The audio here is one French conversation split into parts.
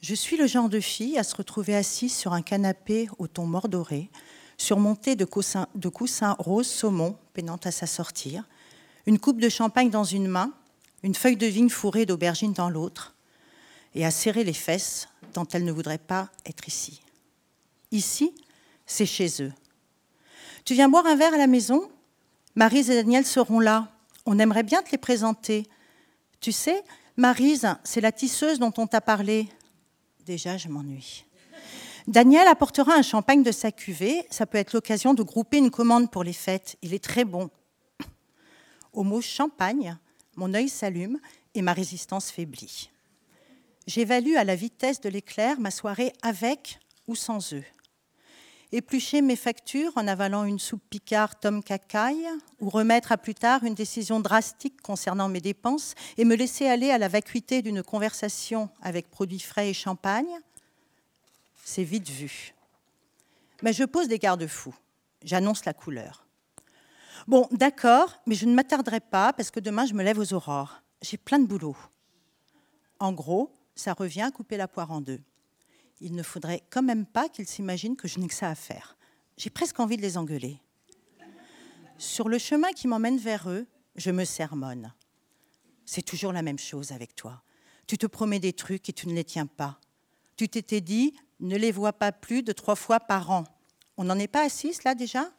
Je suis le genre de fille à se retrouver assise sur un canapé au ton mordoré, surmonté de coussins, de roses saumon peinant à s'assortir, une coupe de champagne dans une main, une feuille de vigne fourrée d'aubergine dans l'autre, et à serrer les fesses tant elle ne voudrait pas être ici. Ici, c'est chez eux. Tu viens boire un verre à la maison? Marise et Daniel seront là. On aimerait bien te les présenter. Tu sais, Marise, c'est la tisseuse dont on t'a parlé. Déjà, je m'ennuie. Daniel apportera un champagne de sa cuvée. Ça peut être l'occasion de grouper une commande pour les fêtes. Il est très bon. Au mot champagne, mon œil s'allume et ma résistance faiblit. J'évalue à la vitesse de l'éclair ma soirée avec ou sans eux. Éplucher mes factures en avalant une soupe Picard Tom Cacaille ou remettre à plus tard une décision drastique concernant mes dépenses et me laisser aller à la vacuité d'une conversation avec produits frais et champagne, c'est vite vu. Mais je pose des garde-fous. J'annonce la couleur. Bon, d'accord, mais je ne m'attarderai pas parce que demain je me lève aux aurores. J'ai plein de boulot. En gros, ça revient à couper la poire en deux. Il ne faudrait quand même pas qu'ils s'imaginent que je n'ai que ça à faire. J'ai presque envie de les engueuler. Sur le chemin qui m'emmène vers eux, je me sermonne. C'est toujours la même chose avec toi. Tu te promets des trucs et tu ne les tiens pas. Tu t'étais dit, ne les vois pas plus de trois fois par an. On n'en est pas assis là déjà?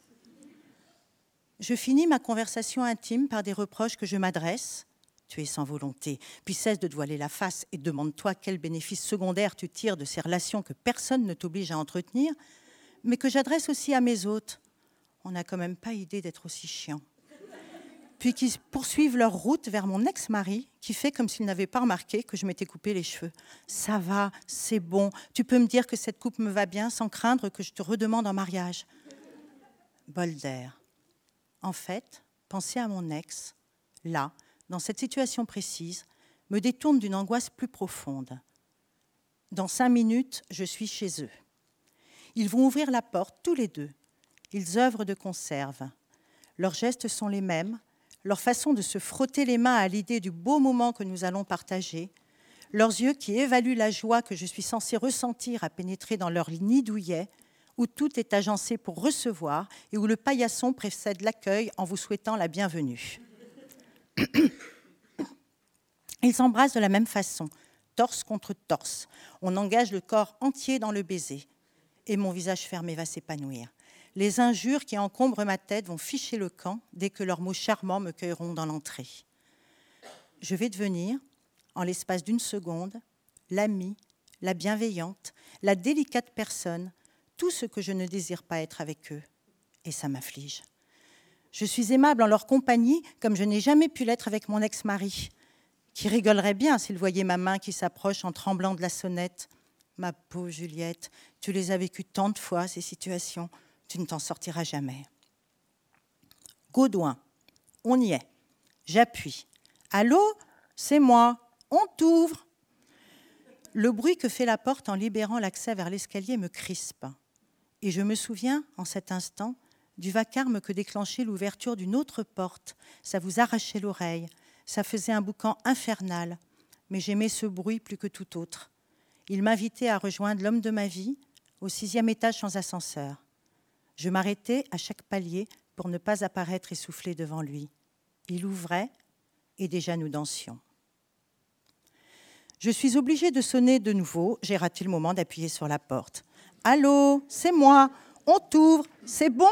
Je finis ma conversation intime par des reproches que je m'adresse. Tu es sans volonté, puis cesse de voiler la face et demande-toi quel bénéfice secondaire tu tires de ces relations que personne ne t'oblige à entretenir, mais que j'adresse aussi à mes hôtes. On n'a quand même pas idée d'être aussi chiant puis qui poursuivent leur route vers mon ex-mari, qui fait comme s'il n'avait pas remarqué que je m'étais coupé les cheveux. Ça va, c'est bon, tu peux me dire que cette coupe me va bien sans craindre que je te redemande en mariage. Bol d'air. En fait, penser à mon ex, là, dans cette situation précise, me détourne d'une angoisse plus profonde. Dans cinq minutes, je suis chez eux. Ils vont ouvrir la porte tous les deux. Ils œuvrent de conserve. Leurs gestes sont les mêmes, leur façon de se frotter les mains à l'idée du beau moment que nous allons partager, leurs yeux qui évaluent la joie que je suis censée ressentir à pénétrer dans leur nid douillet, où tout est agencé pour recevoir et où le paillasson précède l'accueil en vous souhaitant la bienvenue. Ils s'embrassent de la même façon, torse contre torse. On engage le corps entier dans le baiser. Et mon visage fermé va s'épanouir. Les injures qui encombrent ma tête vont ficher le camp dès que leurs mots charmants me cueilleront dans l'entrée. Je vais devenir, en l'espace d'une seconde, l'amie, la bienveillante, la délicate personne, tout ce que je ne désire pas être avec eux. Et ça m'afflige. Je suis aimable en leur compagnie comme je n'ai jamais pu l'être avec mon ex-mari, qui rigolerait bien s'il voyait ma main qui s'approche en tremblant de la sonnette. Ma pauvre Juliette, tu les as vécues tant de fois, ces situations tu ne t'en sortiras jamais. Gaudouin, on y est. J'appuie. Allô, c'est moi. On t'ouvre. Le bruit que fait la porte en libérant l'accès vers l'escalier me crispe. Et je me souviens, en cet instant, du vacarme que déclenchait l'ouverture d'une autre porte. Ça vous arrachait l'oreille. Ça faisait un boucan infernal. Mais j'aimais ce bruit plus que tout autre. Il m'invitait à rejoindre l'homme de ma vie au sixième étage sans ascenseur. Je m'arrêtais à chaque palier pour ne pas apparaître essoufflé devant lui. Il ouvrait et déjà nous dansions. Je suis obligée de sonner de nouveau. J'ai raté le moment d'appuyer sur la porte? Allô, c'est moi. On t'ouvre. C'est bon?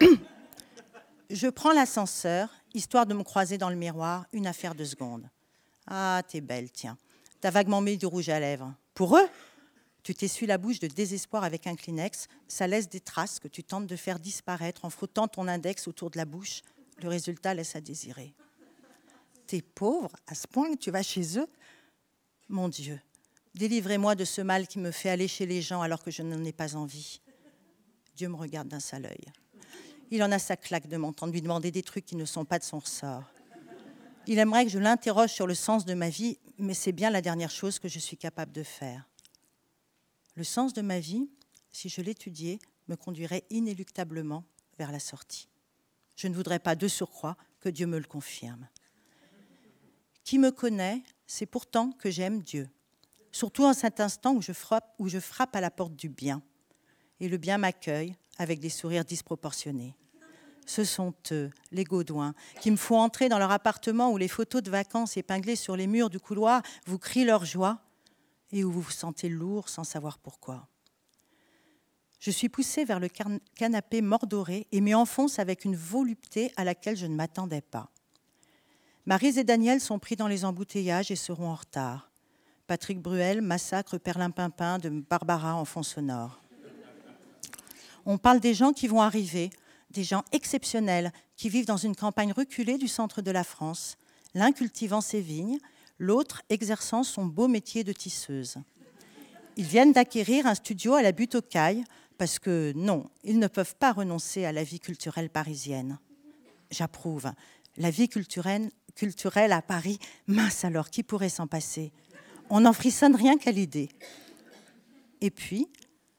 Je prends l'ascenseur, histoire de me croiser dans le miroir, une affaire de seconde. Ah, t'es belle, tiens. T'as vaguement mis du rouge à lèvres. Pour eux tu t'essuies la bouche de désespoir avec un Kleenex, ça laisse des traces que tu tentes de faire disparaître en frottant ton index autour de la bouche. Le résultat laisse à désirer. T'es pauvre à ce point que tu vas chez eux? Mon Dieu, délivrez-moi de ce mal qui me fait aller chez les gens alors que je n'en ai pas envie. Dieu me regarde d'un sale œil. Il en a sa claque de m'entendre lui demander des trucs qui ne sont pas de son ressort. Il aimerait que je l'interroge sur le sens de ma vie, mais c'est bien la dernière chose que je suis capable de faire. Le sens de ma vie, si je l'étudiais, me conduirait inéluctablement vers la sortie. Je ne voudrais pas de surcroît que Dieu me le confirme. Qui me connaît, c'est pourtant que j'aime Dieu, surtout en cet instant où je, frappe, où je frappe à la porte du bien. Et le bien m'accueille avec des sourires disproportionnés. Ce sont eux, les Gaudouins, qui me font entrer dans leur appartement où les photos de vacances épinglées sur les murs du couloir vous crient leur joie et où vous vous sentez lourd sans savoir pourquoi. Je suis poussée vers le canapé mordoré et m'y enfonce avec une volupté à laquelle je ne m'attendais pas. Marise et Daniel sont pris dans les embouteillages et seront en retard. Patrick Bruel massacre Perlimpinpin de Barbara en fond sonore. On parle des gens qui vont arriver, des gens exceptionnels qui vivent dans une campagne reculée du centre de la France, l'un cultivant ses vignes, l'autre exerçant son beau métier de tisseuse. Ils viennent d'acquérir un studio à la butte aux cailles parce que non, ils ne peuvent pas renoncer à la vie culturelle parisienne. J'approuve. La vie culturelle, à Paris, mince alors, qui pourrait s'en passer? On n'en frissonne rien qu'à l'idée. Et puis,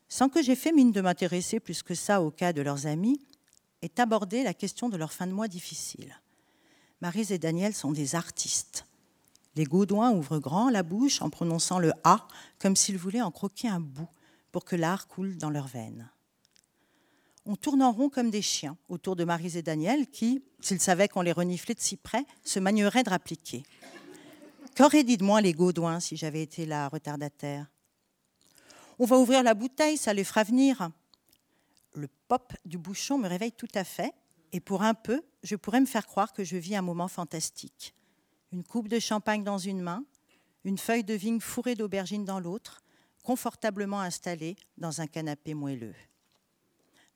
sans que j'aie fait mine de m'intéresser plus que ça au cas de leurs amis, est abordée la question de leur fin de mois difficile. Marise et Daniel sont des artistes. Les Gaudouins ouvrent grand la bouche en prononçant le A comme s'ils voulaient en croquer un bout pour que l'art coule dans leurs veines. On tourne en rond comme des chiens autour de Marise et Daniel qui, s'ils savaient qu'on les reniflait de si près, se manieraient de rappliquer. Qu'auraient dit de moi les Gaudouins si j'avais été là, retardataire? On va ouvrir la bouteille, ça les fera venir. Le pop du bouchon me réveille tout à fait, et pour un peu, je pourrais me faire croire que je vis un moment fantastique. Une coupe de champagne dans une main, une feuille de vigne fourrée d'aubergines dans l'autre, confortablement installée dans un canapé moelleux.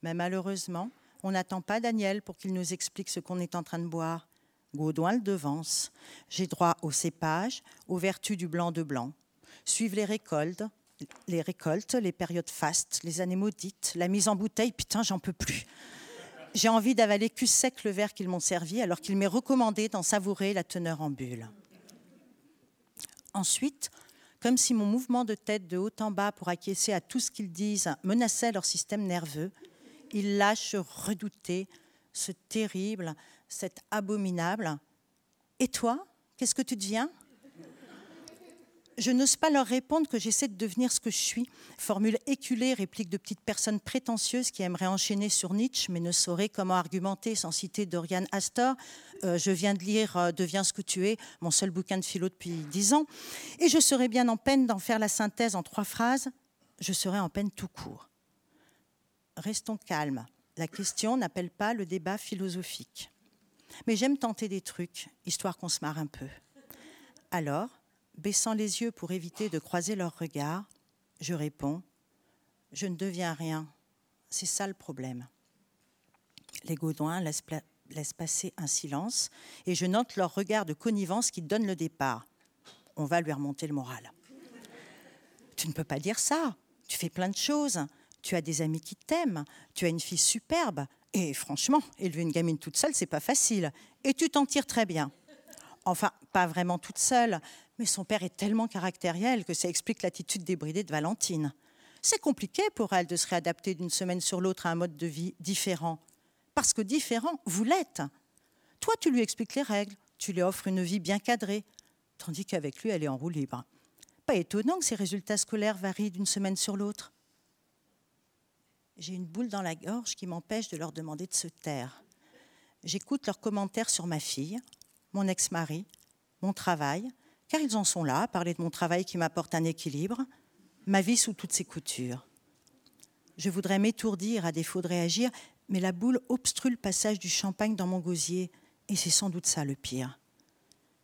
Mais malheureusement, on n'attend pas Daniel pour qu'il nous explique ce qu'on est en train de boire. Gaudouin le devance. J'ai droit aux cépages, aux vertus du blanc de blanc. Suivent les récoltes, les récoltes, les périodes fastes, les années maudites, la mise en bouteille, putain, j'en peux plus. J'ai envie d'avaler cul sec le verre qu'ils m'ont servi alors qu'il m'est recommandé d'en savourer la teneur en bulle. Ensuite, comme si mon mouvement de tête de haut en bas pour acquiescer à tout ce qu'ils disent menaçait leur système nerveux, il lâche redouter ce terrible, cet abominable. Et toi, qu'est-ce que tu deviens? Je n'ose pas leur répondre que j'essaie de devenir ce que je suis. Formule éculée, réplique de petites personnes prétentieuses qui aimeraient enchaîner sur Nietzsche, mais ne sauraient comment argumenter sans citer Dorian Astor. Euh, je viens de lire euh, Deviens ce que tu es, mon seul bouquin de philo depuis dix ans. Et je serais bien en peine d'en faire la synthèse en trois phrases. Je serais en peine tout court restons calmes. La question n'appelle pas le débat philosophique. Mais j'aime tenter des trucs, histoire qu'on se marre un peu. Alors, baissant les yeux pour éviter de croiser leurs regards, je réponds Je ne deviens rien. C'est ça le problème. Les Gaudouins laissent, laissent, passer un silence et je note leur regard de connivence qui donne le départ. On va lui remonter le moral. Tu ne peux pas dire ça. Tu fais plein de choses tu as des amis qui t'aiment, tu as une fille superbe, et franchement, élever une gamine toute seule, c'est pas facile. Et tu t'en tires très bien. Enfin, pas vraiment toute seule, mais son père est tellement caractériel que ça explique l'attitude débridée de Valentine. C'est compliqué pour elle de se réadapter d'une semaine sur l'autre à un mode de vie différent. Parce que différent, vous l'êtes. Toi, tu lui expliques les règles, tu lui offres une vie bien cadrée, tandis qu'avec lui, elle est en roue libre. Pas étonnant que ses résultats scolaires varient d'une semaine sur l'autre j'ai une boule dans la gorge qui m'empêche de leur demander de se taire. J'écoute leurs commentaires sur ma fille, mon ex-mari, mon travail, car ils en sont là, parler de mon travail qui m'apporte un équilibre, ma vie sous toutes ses coutures. Je voudrais m'étourdir à défaut de réagir, mais la boule obstrue le passage du champagne dans mon gosier, et c'est sans doute ça le pire.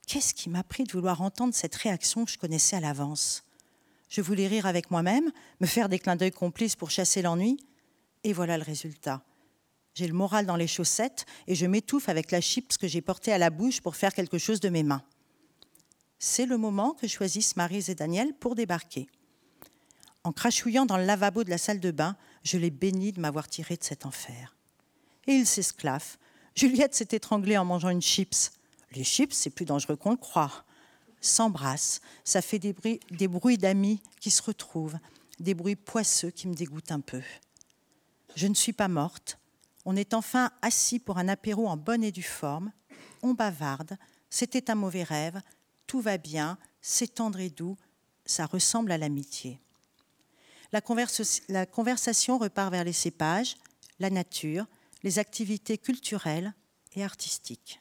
Qu'est-ce qui m'a pris de vouloir entendre cette réaction que je connaissais à l'avance? Je voulais rire avec moi-même, me faire des clins d'œil complices pour chasser l'ennui, et voilà le résultat. J'ai le moral dans les chaussettes et je m'étouffe avec la chips que j'ai portée à la bouche pour faire quelque chose de mes mains. C'est le moment que choisissent Marise et Daniel pour débarquer. En crachouillant dans le lavabo de la salle de bain, je les bénis de m'avoir tiré de cet enfer. Et ils s'esclaffent. Juliette s'est étranglée en mangeant une chips. Les chips, c'est plus dangereux qu'on le croit. S'embrassent, ça fait des bruits, des bruits d'amis qui se retrouvent, des bruits poisseux qui me dégoûtent un peu. Je ne suis pas morte. On est enfin assis pour un apéro en bonne et due forme. on bavarde, c'était un mauvais rêve, tout va bien, c'est tendre et doux, ça ressemble à l'amitié. La, la, conversation repart vers les cépages, la nature, les activités culturelles et artistiques.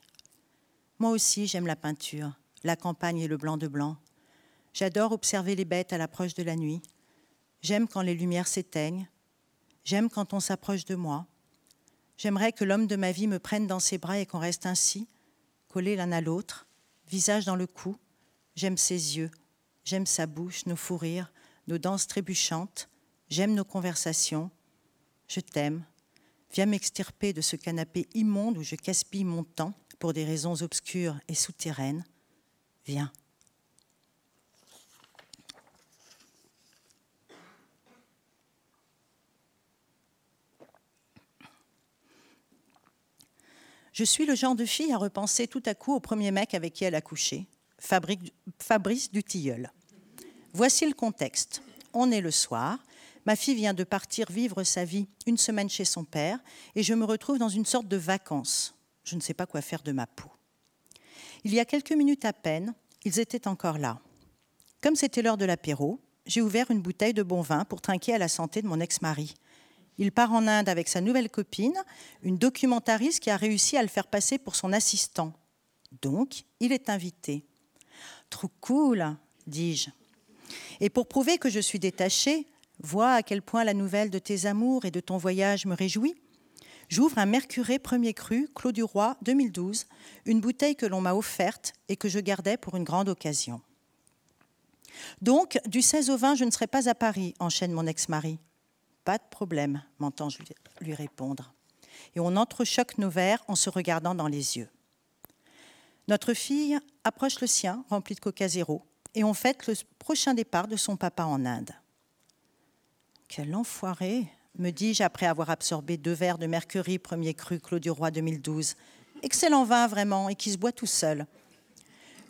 Moi aussi, j'aime la peinture, la campagne et le blanc de blanc. J'adore observer les bêtes à l'approche de la nuit. J'aime quand les lumières s'éteignent. J'aime quand on s'approche de moi. J'aimerais que l'homme de ma vie me prenne dans ses bras et qu'on reste ainsi, collés l'un à l'autre, visage dans le cou. J'aime ses yeux, j'aime sa bouche, nos fous rires, nos danses trébuchantes. J'aime nos conversations. Je t'aime. Viens m'extirper de ce canapé immonde où je gaspille mon temps pour des raisons obscures et souterraines. Viens. Je suis le genre de fille à repenser tout à coup au premier mec avec qui elle a couché, Fabrice Dutilleul. Voici le contexte. On est le soir, ma fille vient de partir vivre sa vie une semaine chez son père et je me retrouve dans une sorte de vacances. Je ne sais pas quoi faire de ma peau. Il y a quelques minutes à peine, ils étaient encore là. Comme c'était l'heure de l'apéro, j'ai ouvert une bouteille de bon vin pour trinquer à la santé de mon ex-mari. Il part en Inde avec sa nouvelle copine, une documentariste qui a réussi à le faire passer pour son assistant. Donc, il est invité. Trop cool, dis-je. Et pour prouver que je suis détachée, vois à quel point la nouvelle de tes amours et de ton voyage me réjouit. J'ouvre un Mercuré premier cru, Clos du Roi 2012, une bouteille que l'on m'a offerte et que je gardais pour une grande occasion. Donc, du 16 au 20, je ne serai pas à Paris, enchaîne mon ex-mari. Pas de problème, m'entends-je lui répondre. Et on entrechoque nos verres en se regardant dans les yeux. Notre fille approche le sien, rempli de coca zéro, et on fête le prochain départ de son papa en Inde. Quel enfoiré, me dis-je après avoir absorbé deux verres de Mercury premier cru Clos du Roi 2012. Excellent vin vraiment, et qui se boit tout seul.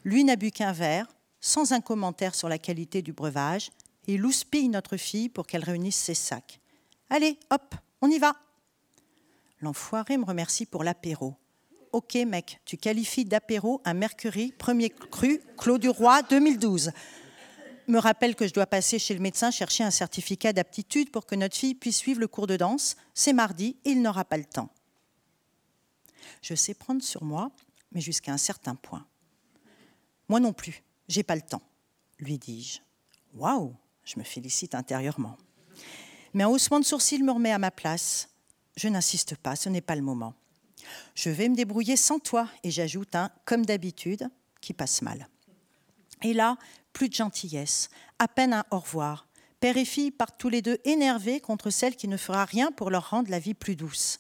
Lui n'a bu qu'un verre, sans un commentaire sur la qualité du breuvage, et il houspille notre fille pour qu'elle réunisse ses sacs. Allez, hop, on y va. L'enfoiré me remercie pour l'apéro. Ok, mec, tu qualifies d'apéro un Mercury premier cru Clos du Roi 2012. Me rappelle que je dois passer chez le médecin chercher un certificat d'aptitude pour que notre fille puisse suivre le cours de danse. C'est mardi et il n'aura pas le temps. Je sais prendre sur moi, mais jusqu'à un certain point. Moi non plus, j'ai pas le temps, lui dis-je. Waouh, je me félicite intérieurement mais un haussement de sourcil me remet à ma place. Je n'insiste pas, ce n'est pas le moment. Je vais me débrouiller sans toi, et j'ajoute un comme d'habitude qui passe mal. Et là, plus de gentillesse, à peine un au revoir. Père et fille partent tous les deux énervés contre celle qui ne fera rien pour leur rendre la vie plus douce.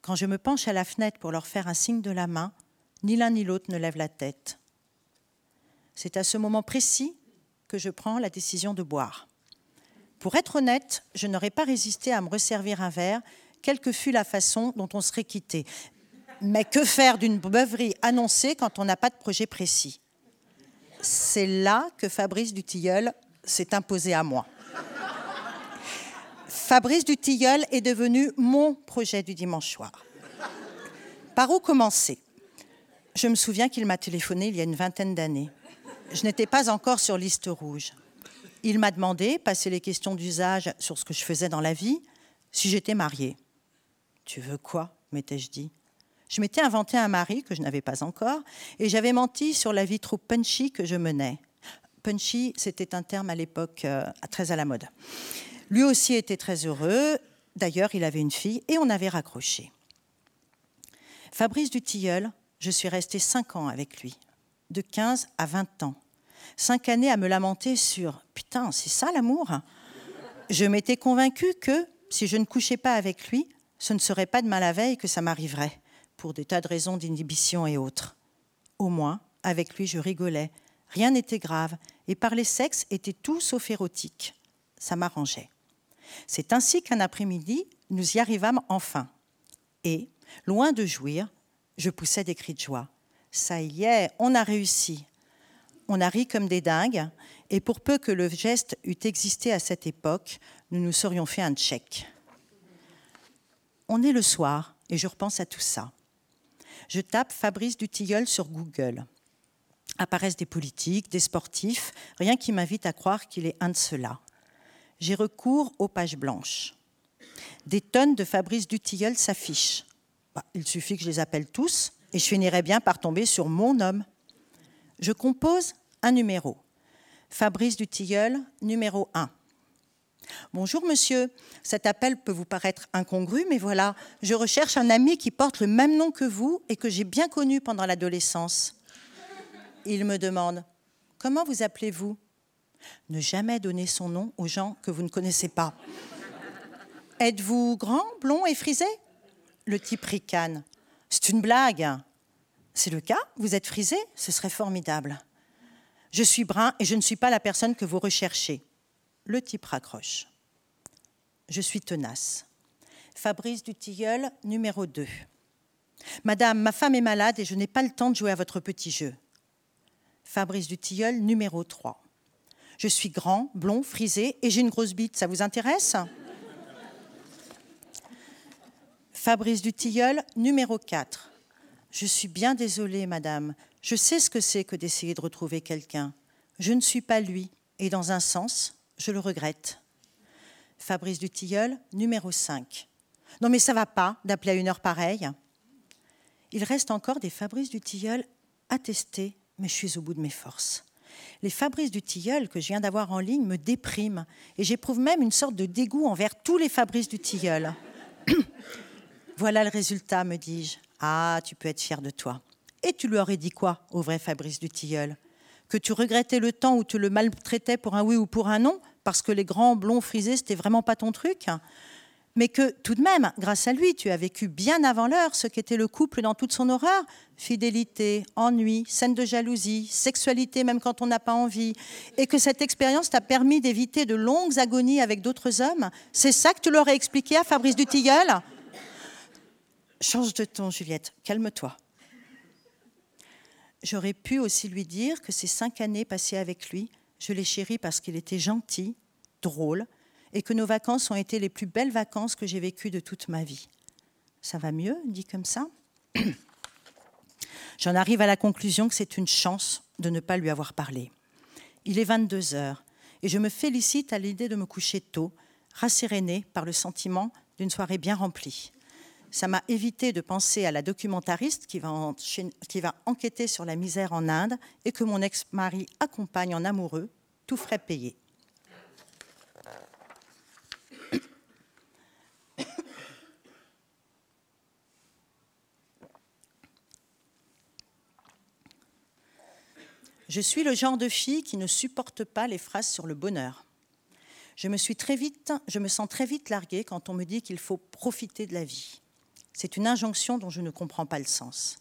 Quand je me penche à la fenêtre pour leur faire un signe de la main, ni l'un ni l'autre ne lève la tête. C'est à ce moment précis que je prends la décision de boire. Pour être honnête, je n'aurais pas résisté à me resservir un verre, quelle que fût la façon dont on serait quitté. Mais que faire d'une beuverie annoncée quand on n'a pas de projet précis? C'est là que Fabrice Dutilleul s'est imposé à moi. Fabrice Dutilleul est devenu mon projet du dimanche soir. Par où commencer? Je me souviens qu'il m'a téléphoné il y a une vingtaine d'années. Je n'étais pas encore sur liste rouge. Il m'a demandé, passé les questions d'usage sur ce que je faisais dans la vie, si j'étais mariée. Tu veux quoi m'étais-je dit. Je m'étais inventé un mari que je n'avais pas encore, et j'avais menti sur la vie trop punchy que je menais. Punchy, c'était un terme à l'époque euh, très à la mode. Lui aussi était très heureux. D'ailleurs, il avait une fille et on avait raccroché. Fabrice Dutilleul, je suis restée cinq ans avec lui, de 15 à 20 ans cinq années à me lamenter sur Putain, c'est ça l'amour Je m'étais convaincue que si je ne couchais pas avec lui, ce ne serait pas de mal à veille que ça m'arriverait, pour des tas de raisons d'inhibition et autres. Au moins, avec lui, je rigolais. Rien n'était grave, et parler sexe était tout sauf érotique. Ça m'arrangeait. C'est ainsi qu'un après-midi, nous y arrivâmes enfin. Et, loin de jouir, je poussais des cris de joie. Ça y est, on a réussi on a ri comme des dingues, et pour peu que le geste eût existé à cette époque, nous nous serions fait un tchèque. On est le soir, et je repense à tout ça. Je tape Fabrice Dutilleul sur Google. Apparaissent des politiques, des sportifs, rien qui m'invite à croire qu'il est un de ceux-là. J'ai recours aux pages blanches. Des tonnes de Fabrice Dutilleul s'affichent. Bah, il suffit que je les appelle tous et je finirai bien par tomber sur mon homme. Je compose un numéro. Fabrice Dutilleul, numéro 1. Bonjour monsieur, cet appel peut vous paraître incongru, mais voilà, je recherche un ami qui porte le même nom que vous et que j'ai bien connu pendant l'adolescence. Il me demande, comment vous appelez-vous? Ne jamais donner son nom aux gens que vous ne connaissez pas. Êtes-vous grand, blond et frisé? Le type ricane. C'est une blague. C'est le cas? Vous êtes frisé? Ce serait formidable. Je suis brun et je ne suis pas la personne que vous recherchez. Le type raccroche. Je suis tenace. Fabrice Dutilleul, numéro 2. Madame, ma femme est malade et je n'ai pas le temps de jouer à votre petit jeu. Fabrice Dutilleul, numéro 3. Je suis grand, blond, frisé et j'ai une grosse bite. Ça vous intéresse? Fabrice Dutilleul, numéro 4. Je suis bien désolée, madame. Je sais ce que c'est que d'essayer de retrouver quelqu'un. Je ne suis pas lui, et dans un sens, je le regrette. Fabrice Dutilleul, numéro 5. Non mais ça va pas d'appeler à une heure pareille. Il reste encore des Fabrice Dutilleul à tester, mais je suis au bout de mes forces. Les Fabrice Dutilleul que je viens d'avoir en ligne me dépriment et j'éprouve même une sorte de dégoût envers tous les Fabrice Dutilleul. voilà le résultat, me dis-je. Ah, tu peux être fier de toi. Et tu lui aurais dit quoi au vrai Fabrice Dutilleul Que tu regrettais le temps où tu le maltraitais pour un oui ou pour un non parce que les grands blonds frisés, c'était vraiment pas ton truc, mais que tout de même, grâce à lui, tu as vécu bien avant l'heure ce qu'était le couple dans toute son horreur. Fidélité, ennui, scène de jalousie, sexualité même quand on n'a pas envie. Et que cette expérience t'a permis d'éviter de longues agonies avec d'autres hommes. C'est ça que tu leur as expliqué à Fabrice Dutilleul Change de ton, Juliette, calme-toi. J'aurais pu aussi lui dire que ces cinq années passées avec lui je l'ai chéri parce qu'il était gentil, drôle, et que nos vacances ont été les plus belles vacances que j'ai vécues de toute ma vie. Ça va mieux, dit comme ça J'en arrive à la conclusion que c'est une chance de ne pas lui avoir parlé. Il est 22 heures et je me félicite à l'idée de me coucher tôt, rassérénée par le sentiment d'une soirée bien remplie. Ça m'a évité de penser à la documentariste qui va, qui va enquêter sur la misère en Inde et que mon ex-mari accompagne en amoureux, tout frais payé. Je suis le genre de fille qui ne supporte pas les phrases sur le bonheur. Je me, suis très vite, je me sens très vite larguée quand on me dit qu'il faut profiter de la vie. C'est une injonction dont je ne comprends pas le sens.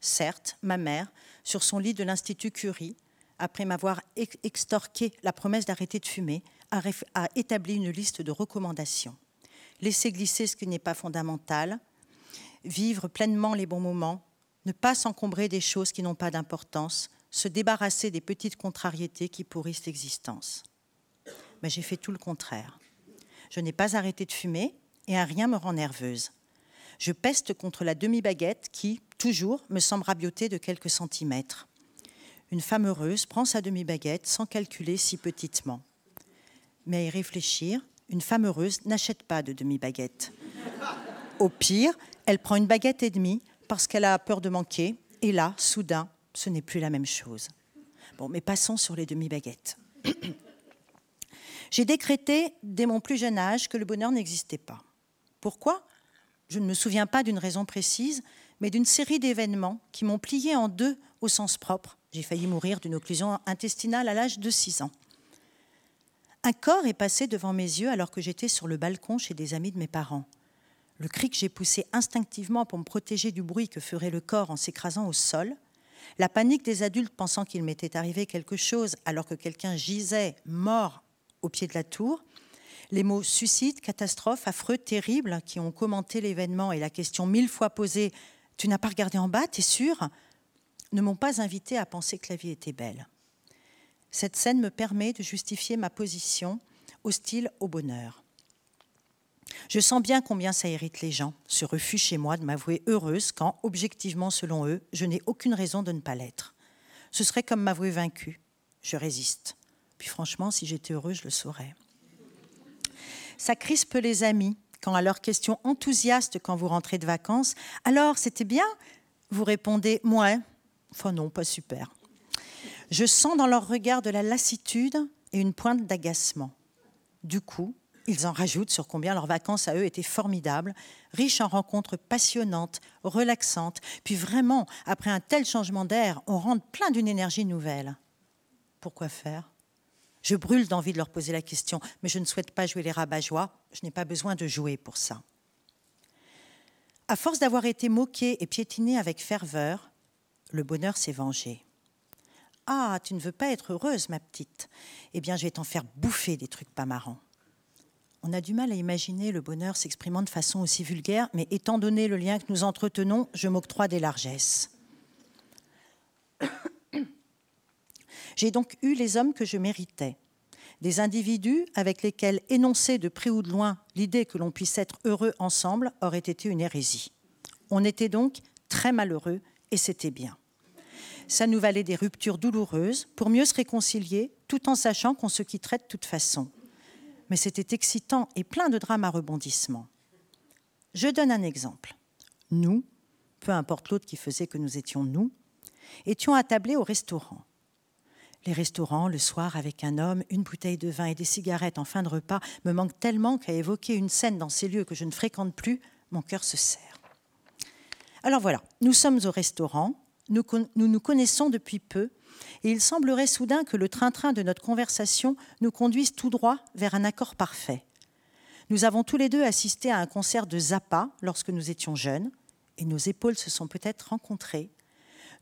Certes, ma mère, sur son lit de l'Institut Curie, après m'avoir extorqué la promesse d'arrêter de fumer, a, établi une liste de recommandations. Laisser glisser ce qui n'est pas fondamental, vivre pleinement les bons moments, ne pas s'encombrer des choses qui n'ont pas d'importance, se débarrasser des petites contrariétés qui pourrissent l'existence. Mais j'ai fait tout le contraire. Je n'ai pas arrêté de fumer et un rien me rend nerveuse je peste contre la demi-baguette qui, toujours, me semble rabioter de quelques centimètres. Une femme heureuse prend sa demi-baguette sans calculer si petitement. Mais à y réfléchir, une femme heureuse n'achète pas de demi-baguette. Au pire, elle prend une baguette et demie parce qu'elle a peur de manquer, et là, soudain, ce n'est plus la même chose. Bon, mais passons sur les demi-baguettes. J'ai décrété dès mon plus jeune âge que le bonheur n'existait pas. Pourquoi? Je ne me souviens pas d'une raison précise, mais d'une série d'événements qui m'ont plié en deux au sens propre. J'ai failli mourir d'une occlusion intestinale à l'âge de 6 ans. Un corps est passé devant mes yeux alors que j'étais sur le balcon chez des amis de mes parents. Le cri que j'ai poussé instinctivement pour me protéger du bruit que ferait le corps en s'écrasant au sol, la panique des adultes pensant qu'il m'était arrivé quelque chose alors que quelqu'un gisait mort au pied de la tour, les mots suicide, catastrophe, affreux, terrible qui ont commenté l'événement et la question mille fois posée Tu n'as pas regardé en bas, t'es sûr ne m'ont pas invité à penser que la vie était belle. Cette scène me permet de justifier ma position hostile au bonheur. Je sens bien combien ça irrite les gens, ce refus chez moi de m'avouer heureuse quand, objectivement selon eux, je n'ai aucune raison de ne pas l'être. Ce serait comme m'avouer vaincue. Je résiste. Puis franchement, si j'étais heureuse, je le saurais. Ça crispe les amis quand à leurs questions enthousiastes quand vous rentrez de vacances, alors c'était bien? Vous répondez, moi, enfin non, pas super. Je sens dans leur regard de la lassitude et une pointe d'agacement. Du coup, ils en rajoutent sur combien leurs vacances à eux étaient formidables, riches en rencontres passionnantes, relaxantes, puis vraiment, après un tel changement d'air, on rentre plein d'une énergie nouvelle. Pourquoi faire? Je brûle d'envie de leur poser la question, mais je ne souhaite pas jouer les rabat je n'ai pas besoin de jouer pour ça. À force d'avoir été moqué et piétiné avec ferveur, le bonheur s'est vengé. Ah, tu ne veux pas être heureuse, ma petite Eh bien, je vais t'en faire bouffer des trucs pas marrants. On a du mal à imaginer le bonheur s'exprimant de façon aussi vulgaire, mais étant donné le lien que nous entretenons, je m'octroie des largesses. J'ai donc eu les hommes que je méritais, des individus avec lesquels énoncer de près ou de loin l'idée que l'on puisse être heureux ensemble aurait été une hérésie. On était donc très malheureux et c'était bien. Ça nous valait des ruptures douloureuses pour mieux se réconcilier tout en sachant qu'on se quitterait de toute façon mais c'était excitant et plein de drames à rebondissement. Je donne un exemple. Nous, peu importe l'autre qui faisait que nous étions nous, étions attablés au restaurant. Les restaurants, le soir, avec un homme, une bouteille de vin et des cigarettes en fin de repas, me manquent tellement qu'à évoquer une scène dans ces lieux que je ne fréquente plus, mon cœur se serre. Alors voilà, nous sommes au restaurant, nous nous, connaissons depuis peu, et il semblerait soudain que le train-train de notre conversation nous conduise tout droit vers un accord parfait. Nous avons tous les deux assisté à un concert de Zappa lorsque nous étions jeunes, et nos épaules se sont peut-être rencontrées.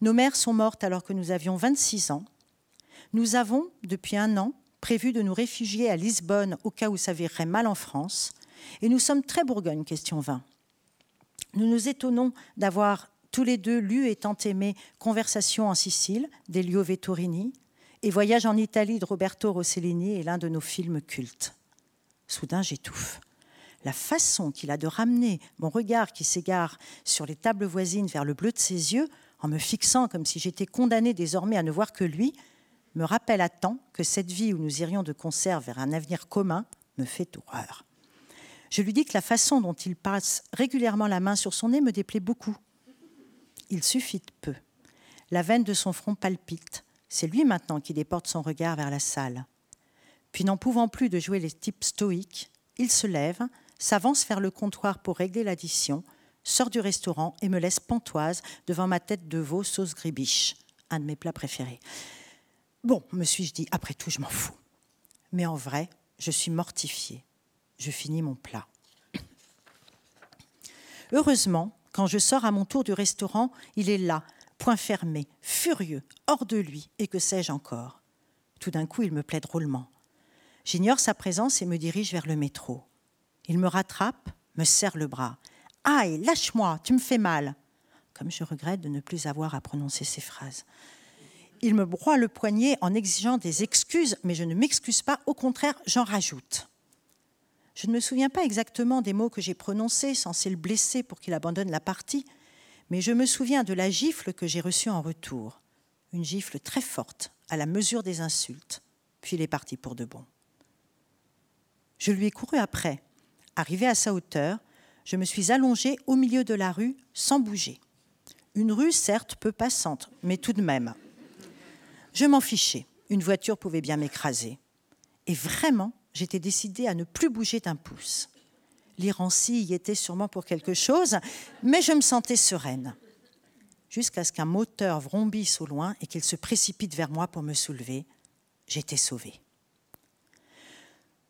Nos mères sont mortes alors que nous avions 26 ans. Nous avons, depuis un an, prévu de nous réfugier à Lisbonne au cas où ça virerait mal en France, et nous sommes très Bourgogne, question 20. Nous nous étonnons d'avoir tous les deux lus et tant aimés Conversation en Sicile d'Elio Vetturini et Voyage en Italie de Roberto Rossellini est l'un de nos films cultes. Soudain, j'étouffe. La façon qu'il a de ramener mon regard qui s'égare sur les tables voisines vers le bleu de ses yeux, en me fixant comme si j'étais condamnée désormais à ne voir que lui, me rappelle à temps que cette vie où nous irions de concert vers un avenir commun me fait horreur. Je lui dis que la façon dont il passe régulièrement la main sur son nez me déplaît beaucoup il suffit de peu. La veine de son front palpite. C'est lui maintenant qui déporte son regard vers la salle. Puis, n'en pouvant plus de jouer les types stoïques, il se lève, s'avance vers le comptoir pour régler l'addition, sort du restaurant et me laisse pantoise devant ma tête de veau sauce gribiche, un de mes plats préférés. Bon, me suis-je dit, après tout, je m'en fous. Mais en vrai, je suis mortifiée. Je finis mon plat. Heureusement, quand je sors à mon tour du restaurant, il est là, point fermé, furieux, hors de lui, et que sais-je encore? Tout d'un coup, il me plaît drôlement. J'ignore sa présence et me dirige vers le métro. Il me rattrape, me serre le bras. Aïe, lâche-moi, tu me fais mal. Comme je regrette de ne plus avoir à prononcer ces phrases. Il me broie le poignet en exigeant des excuses, mais je ne m'excuse pas, au contraire, j'en rajoute. Je ne me souviens pas exactement des mots que j'ai prononcés, censés le blesser pour qu'il abandonne la partie, mais je me souviens de la gifle que j'ai reçue en retour. Une gifle très forte, à la mesure des insultes. Puis il est parti pour de bon. Je lui ai couru après. Arrivé à sa hauteur, je me suis allongée au milieu de la rue sans bouger. Une rue, certes, peu passante, mais tout de même. Je m'en fichais. Une voiture pouvait bien m'écraser. Et vraiment, j'étais décidée à ne plus bouger d'un pouce. L'irancie y était sûrement pour quelque chose, mais je me sentais sereine. Jusqu'à ce qu'un moteur vrombisse au loin et qu'il se précipite vers moi pour me soulever, j'étais sauvée.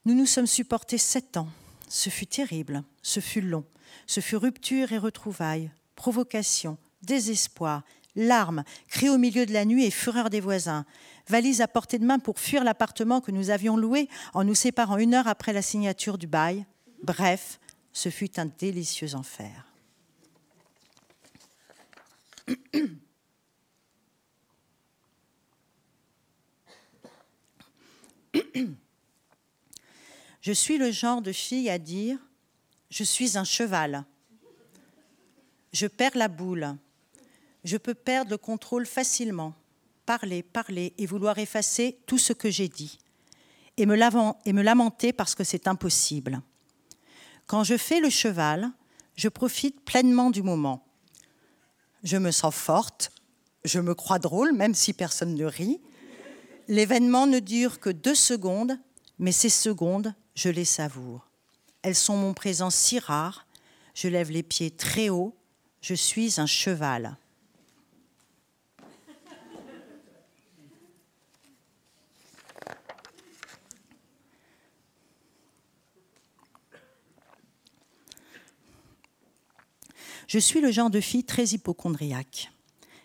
Nous nous sommes supportés sept ans. Ce fut terrible, ce fut long, ce fut rupture et retrouvailles, provocation, désespoir, larmes, cris au milieu de la nuit et fureur des voisins, valise à portée de main pour fuir l'appartement que nous avions loué en nous séparant une heure après la signature du bail. Bref, ce fut un délicieux enfer. Je suis le genre de fille à dire Je suis un cheval. Je perds la boule. Je peux perdre le contrôle facilement, parler, parler et vouloir effacer tout ce que j'ai dit, et me, et me lamenter parce que c'est impossible. Quand je fais le cheval, je profite pleinement du moment. Je me sens forte, je me crois drôle, même si personne ne rit. L'événement ne dure que deux secondes, mais ces secondes, je les savoure. Elles sont mon présent si rare, je lève les pieds très haut, je suis un cheval. Je suis le genre de fille très hypochondriaque.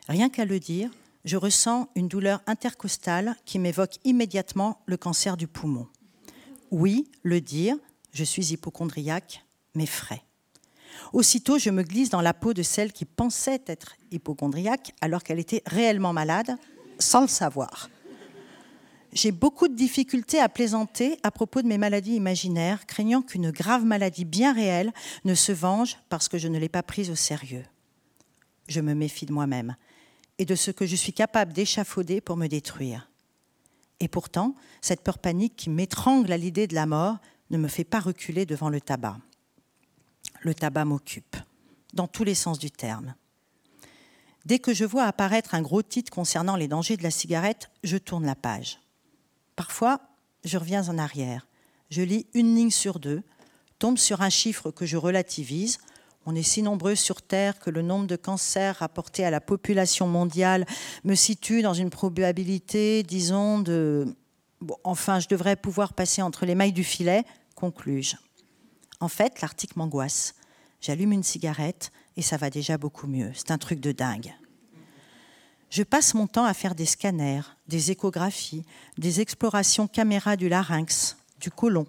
Rien qu'à le dire, je ressens une douleur intercostale qui m'évoque immédiatement le cancer du poumon. Oui, le dire, je suis hypochondriaque, mais frais. Aussitôt, je me glisse dans la peau de celle qui pensait être hypochondriaque alors qu'elle était réellement malade, sans le savoir. J'ai beaucoup de difficultés à plaisanter à propos de mes maladies imaginaires, craignant qu'une grave maladie bien réelle ne se venge parce que je ne l'ai pas prise au sérieux. Je me méfie de moi-même et de ce que je suis capable d'échafauder pour me détruire. Et pourtant, cette peur panique qui m'étrangle à l'idée de la mort ne me fait pas reculer devant le tabac. Le tabac m'occupe, dans tous les sens du terme. Dès que je vois apparaître un gros titre concernant les dangers de la cigarette, je tourne la page. Parfois, je reviens en arrière. Je lis une ligne sur deux, tombe sur un chiffre que je relativise. On est si nombreux sur Terre que le nombre de cancers rapportés à la population mondiale me situe dans une probabilité, disons, de... enfin, je devrais pouvoir passer entre les mailles du filet, conclus-je. En fait, l'article m'angoisse. J'allume une cigarette et ça va déjà beaucoup mieux. C'est un truc de dingue. Je passe mon temps à faire des scanners, des échographies, des explorations caméra du larynx, du côlon.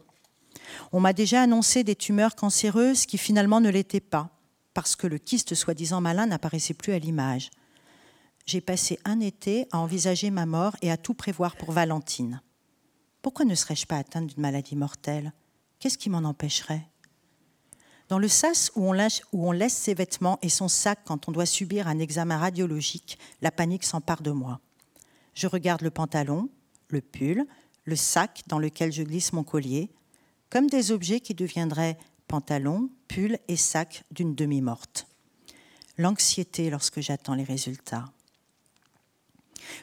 On m'a déjà annoncé des tumeurs cancéreuses qui finalement ne l'étaient pas, parce que le kyste soi-disant malin n'apparaissait plus à l'image. J'ai passé un été à envisager ma mort et à tout prévoir pour Valentine. Pourquoi ne serais-je pas atteinte d'une maladie mortelle? Qu'est-ce qui m'en empêcherait? Dans le sas où on, laisse ses vêtements et son sac quand on doit subir un examen radiologique, la panique s'empare de moi. Je regarde le pantalon, le pull, le sac dans lequel je glisse mon collier, comme des objets qui deviendraient pantalon, pull et sac d'une demi-morte. L'anxiété lorsque j'attends les résultats.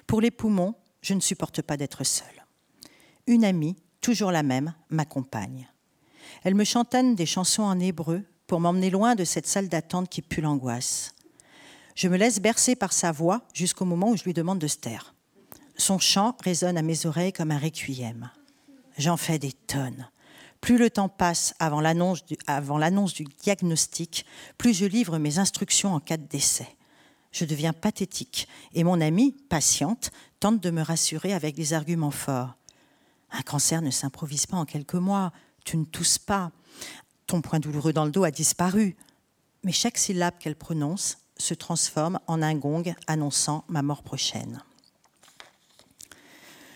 Pour les poumons, je ne supporte pas d'être seule. Une amie, toujours la même, m'accompagne. Elle me chantonne des chansons en hébreu pour m'emmener loin de cette salle d'attente qui pue l'angoisse. Je me laisse bercer par sa voix jusqu'au moment où je lui demande de se taire. Son chant résonne à mes oreilles comme un requiem. J'en fais des tonnes. Plus le temps passe avant l'annonce du, du, diagnostic, plus je livre mes instructions en cas de décès. Je deviens pathétique et mon amie, patiente, tente de me rassurer avec des arguments forts. Un cancer ne s'improvise pas en quelques mois tu ne tousses pas, ton point douloureux dans le dos a disparu. Mais chaque syllabe qu'elle prononce se transforme en un gong annonçant ma mort prochaine.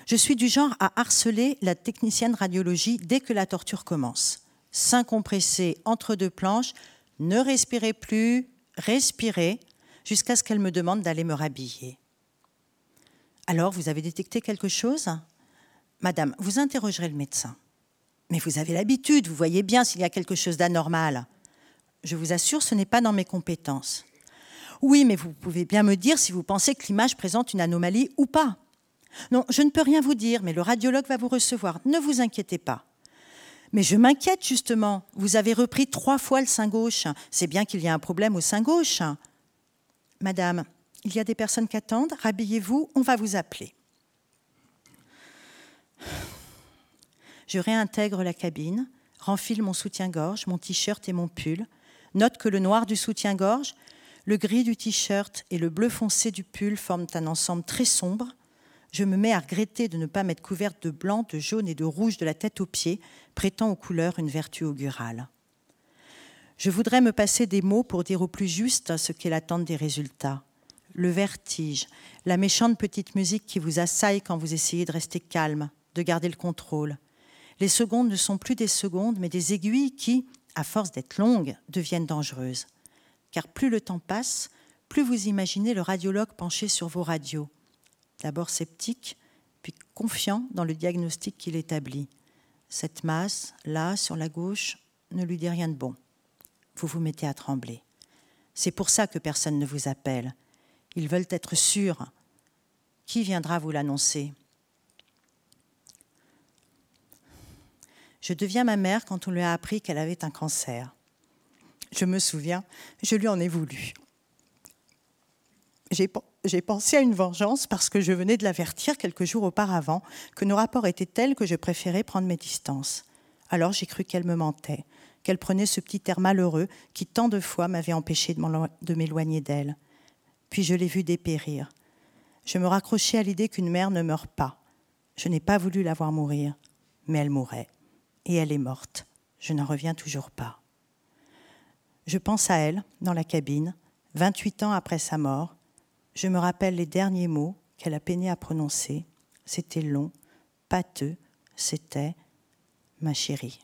Je suis du genre à harceler la technicienne radiologie dès que la torture commence. Sein compressé entre deux planches, ne respirez plus, respirez, jusqu'à ce qu'elle me demande d'aller me rhabiller. Alors, vous avez détecté quelque chose? Madame, vous interrogerez le médecin. Mais vous avez l'habitude, vous voyez bien s'il y a quelque chose d'anormal. Je vous assure, ce n'est pas dans mes compétences. Oui, mais vous pouvez bien me dire si vous pensez que l'image présente une anomalie ou pas. Non, je ne peux rien vous dire, mais le radiologue va vous recevoir. Ne vous inquiétez pas. Mais je m'inquiète justement. Vous avez repris trois fois le sein gauche. C'est bien qu'il y a un problème au sein gauche. Madame, il y a des personnes qui attendent. Rhabillez-vous, on va vous appeler. Je réintègre la cabine, renfile mon soutien-gorge, mon t-shirt et mon pull, note que le noir du soutien-gorge, le gris du t-shirt et le bleu foncé du pull forment un ensemble très sombre. Je me mets à regretter de ne pas m'être couverte de blanc, de jaune et de rouge de la tête aux pieds, prêtant aux couleurs une vertu augurale. Je voudrais me passer des mots pour dire au plus juste ce qu'est l'attente des résultats. Le vertige, la méchante petite musique qui vous assaille quand vous essayez de rester calme, de garder le contrôle, les secondes ne sont plus des secondes, mais des aiguilles qui, à force d'être longues, deviennent dangereuses. Car plus le temps passe, plus vous imaginez le radiologue penché sur vos radios, d'abord sceptique, puis confiant dans le diagnostic qu'il établit. Cette masse, là, sur la gauche, ne lui dit rien de bon. Vous vous mettez à trembler. C'est pour ça que personne ne vous appelle. Ils veulent être sûrs. Qui viendra vous l'annoncer? Je deviens ma mère quand on lui a appris qu'elle avait un cancer. Je me souviens, je lui en ai voulu. J'ai pensé à une vengeance parce que je venais de l'avertir quelques jours auparavant que nos rapports étaient tels que je préférais prendre mes distances. Alors j'ai cru qu'elle me mentait, qu'elle prenait ce petit air malheureux qui tant de fois m'avait empêché de m'éloigner d'elle. Puis je l'ai vue dépérir. Je me raccrochais à l'idée qu'une mère ne meurt pas. Je n'ai pas voulu la voir mourir, mais elle mourait. Et elle est morte. Je n'en reviens toujours pas. Je pense à elle, dans la cabine, 28 ans après sa mort, je me rappelle les derniers mots qu'elle a peiné à prononcer. C'était long, pâteux, c'était ma chérie.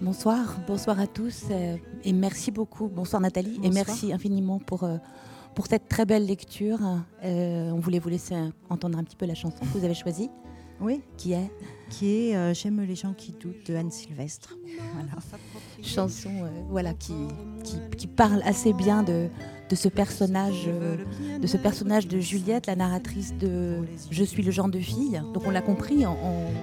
Bonsoir, bonsoir à tous euh, et merci beaucoup. Bonsoir Nathalie et merci infiniment pour, euh, pour cette très belle lecture. Euh, on voulait vous laisser entendre un petit peu la chanson que vous avez choisie. Oui. Qui est Qui est J'aime les gens qui doutent de Anne Sylvestre. Chanson euh, voilà, qui, qui, parle assez bien de, de ce personnage euh, de ce personnage de Juliette, la narratrice de Je suis le genre de fille. Donc on l'a compris, en,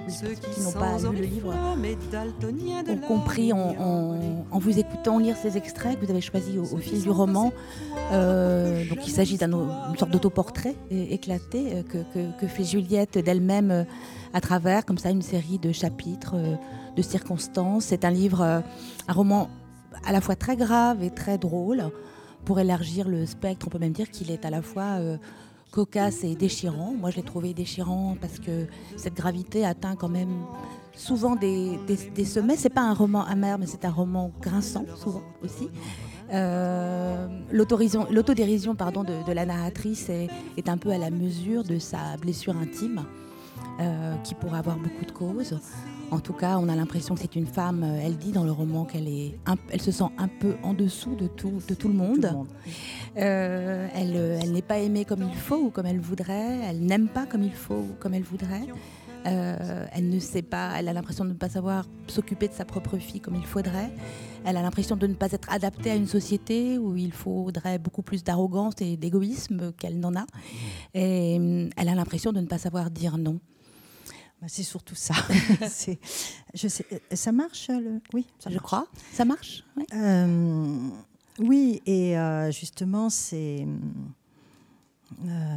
ceux qui n'ont pas lu le livre ont compris en, en, vous écoutant lire ces extraits que vous avez choisis au, fil du roman. Euh, donc il s'agit d'une sorte d'autoportrait éclaté que, que, fait Juliette d'elle-même à travers comme ça une série de chapitres de circonstances. C'est un livre, euh, un roman à la fois très grave et très drôle. Pour élargir le spectre, on peut même dire qu'il est à la fois euh, cocasse et déchirant. Moi, je l'ai trouvé déchirant parce que cette gravité atteint quand même souvent des, des, sommets. C'est pas un roman amer, mais c'est un roman grinçant, souvent aussi. Euh, L'autodérision de, la narratrice est, un peu à la mesure de sa blessure intime, euh, qui pourrait avoir beaucoup de causes. En tout cas, on a l'impression que c'est une femme, euh, elle dit dans le roman qu'elle est, elle se sent un peu en dessous de tout, de tout le monde. Euh, elle, euh, elle n'est pas aimée comme il faut ou comme elle voudrait. Elle n'aime pas comme il faut ou comme elle voudrait. elle ne sait pas, elle a l'impression de ne pas savoir s'occuper de sa propre fille comme il faudrait. Elle a l'impression de ne pas être adaptée à une société où il faudrait beaucoup plus d'arrogance et d'égoïsme qu'elle n'en a. Et elle a l'impression de ne pas savoir dire non. Bah, c'est surtout ça. je sais, ça marche le... Oui, je crois. Ça marche Oui, euh, oui et euh, justement, c'est. Euh,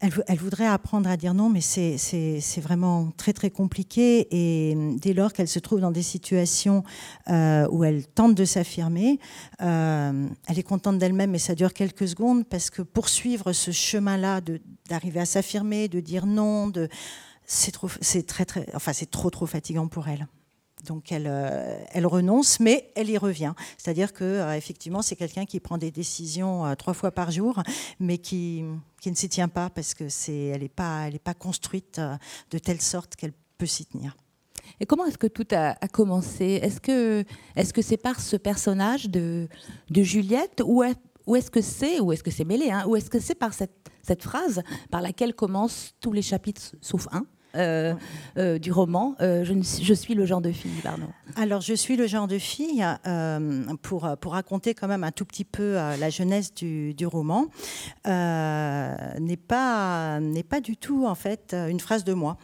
elle, voudrait apprendre à dire non, mais c'est vraiment très très compliqué. Et euh, dès lors qu'elle se trouve dans des situations euh, où elle tente de s'affirmer, euh, elle est contente d'elle-même, mais ça dure quelques secondes parce que poursuivre ce chemin-là d'arriver à s'affirmer, de dire non, c'est très très, enfin c'est trop trop fatigant pour elle. Donc elle, euh, elle, renonce, mais elle y revient. C'est-à-dire que euh, effectivement, c'est quelqu'un qui prend des décisions euh, trois fois par jour, mais qui, qui ne s'y tient pas parce que c'est, elle n'est pas, elle est pas construite de telle sorte qu'elle peut s'y tenir. Et comment est-ce que tout a, commencé? Est-ce que, est-ce que c'est par ce personnage de, de Juliette ou, est, ce que c'est, ou est-ce que c'est mêlé, hein, ou est-ce que c'est par cette, cette phrase par laquelle commencent tous les chapitres sauf un? Euh, euh, du roman. Euh, je, suis le genre de fille, pardon. Alors, je suis le genre de fille, pour, raconter quand même un tout petit peu la jeunesse du, roman, n'est pas, n'est pas du tout, en fait, une phrase de moi.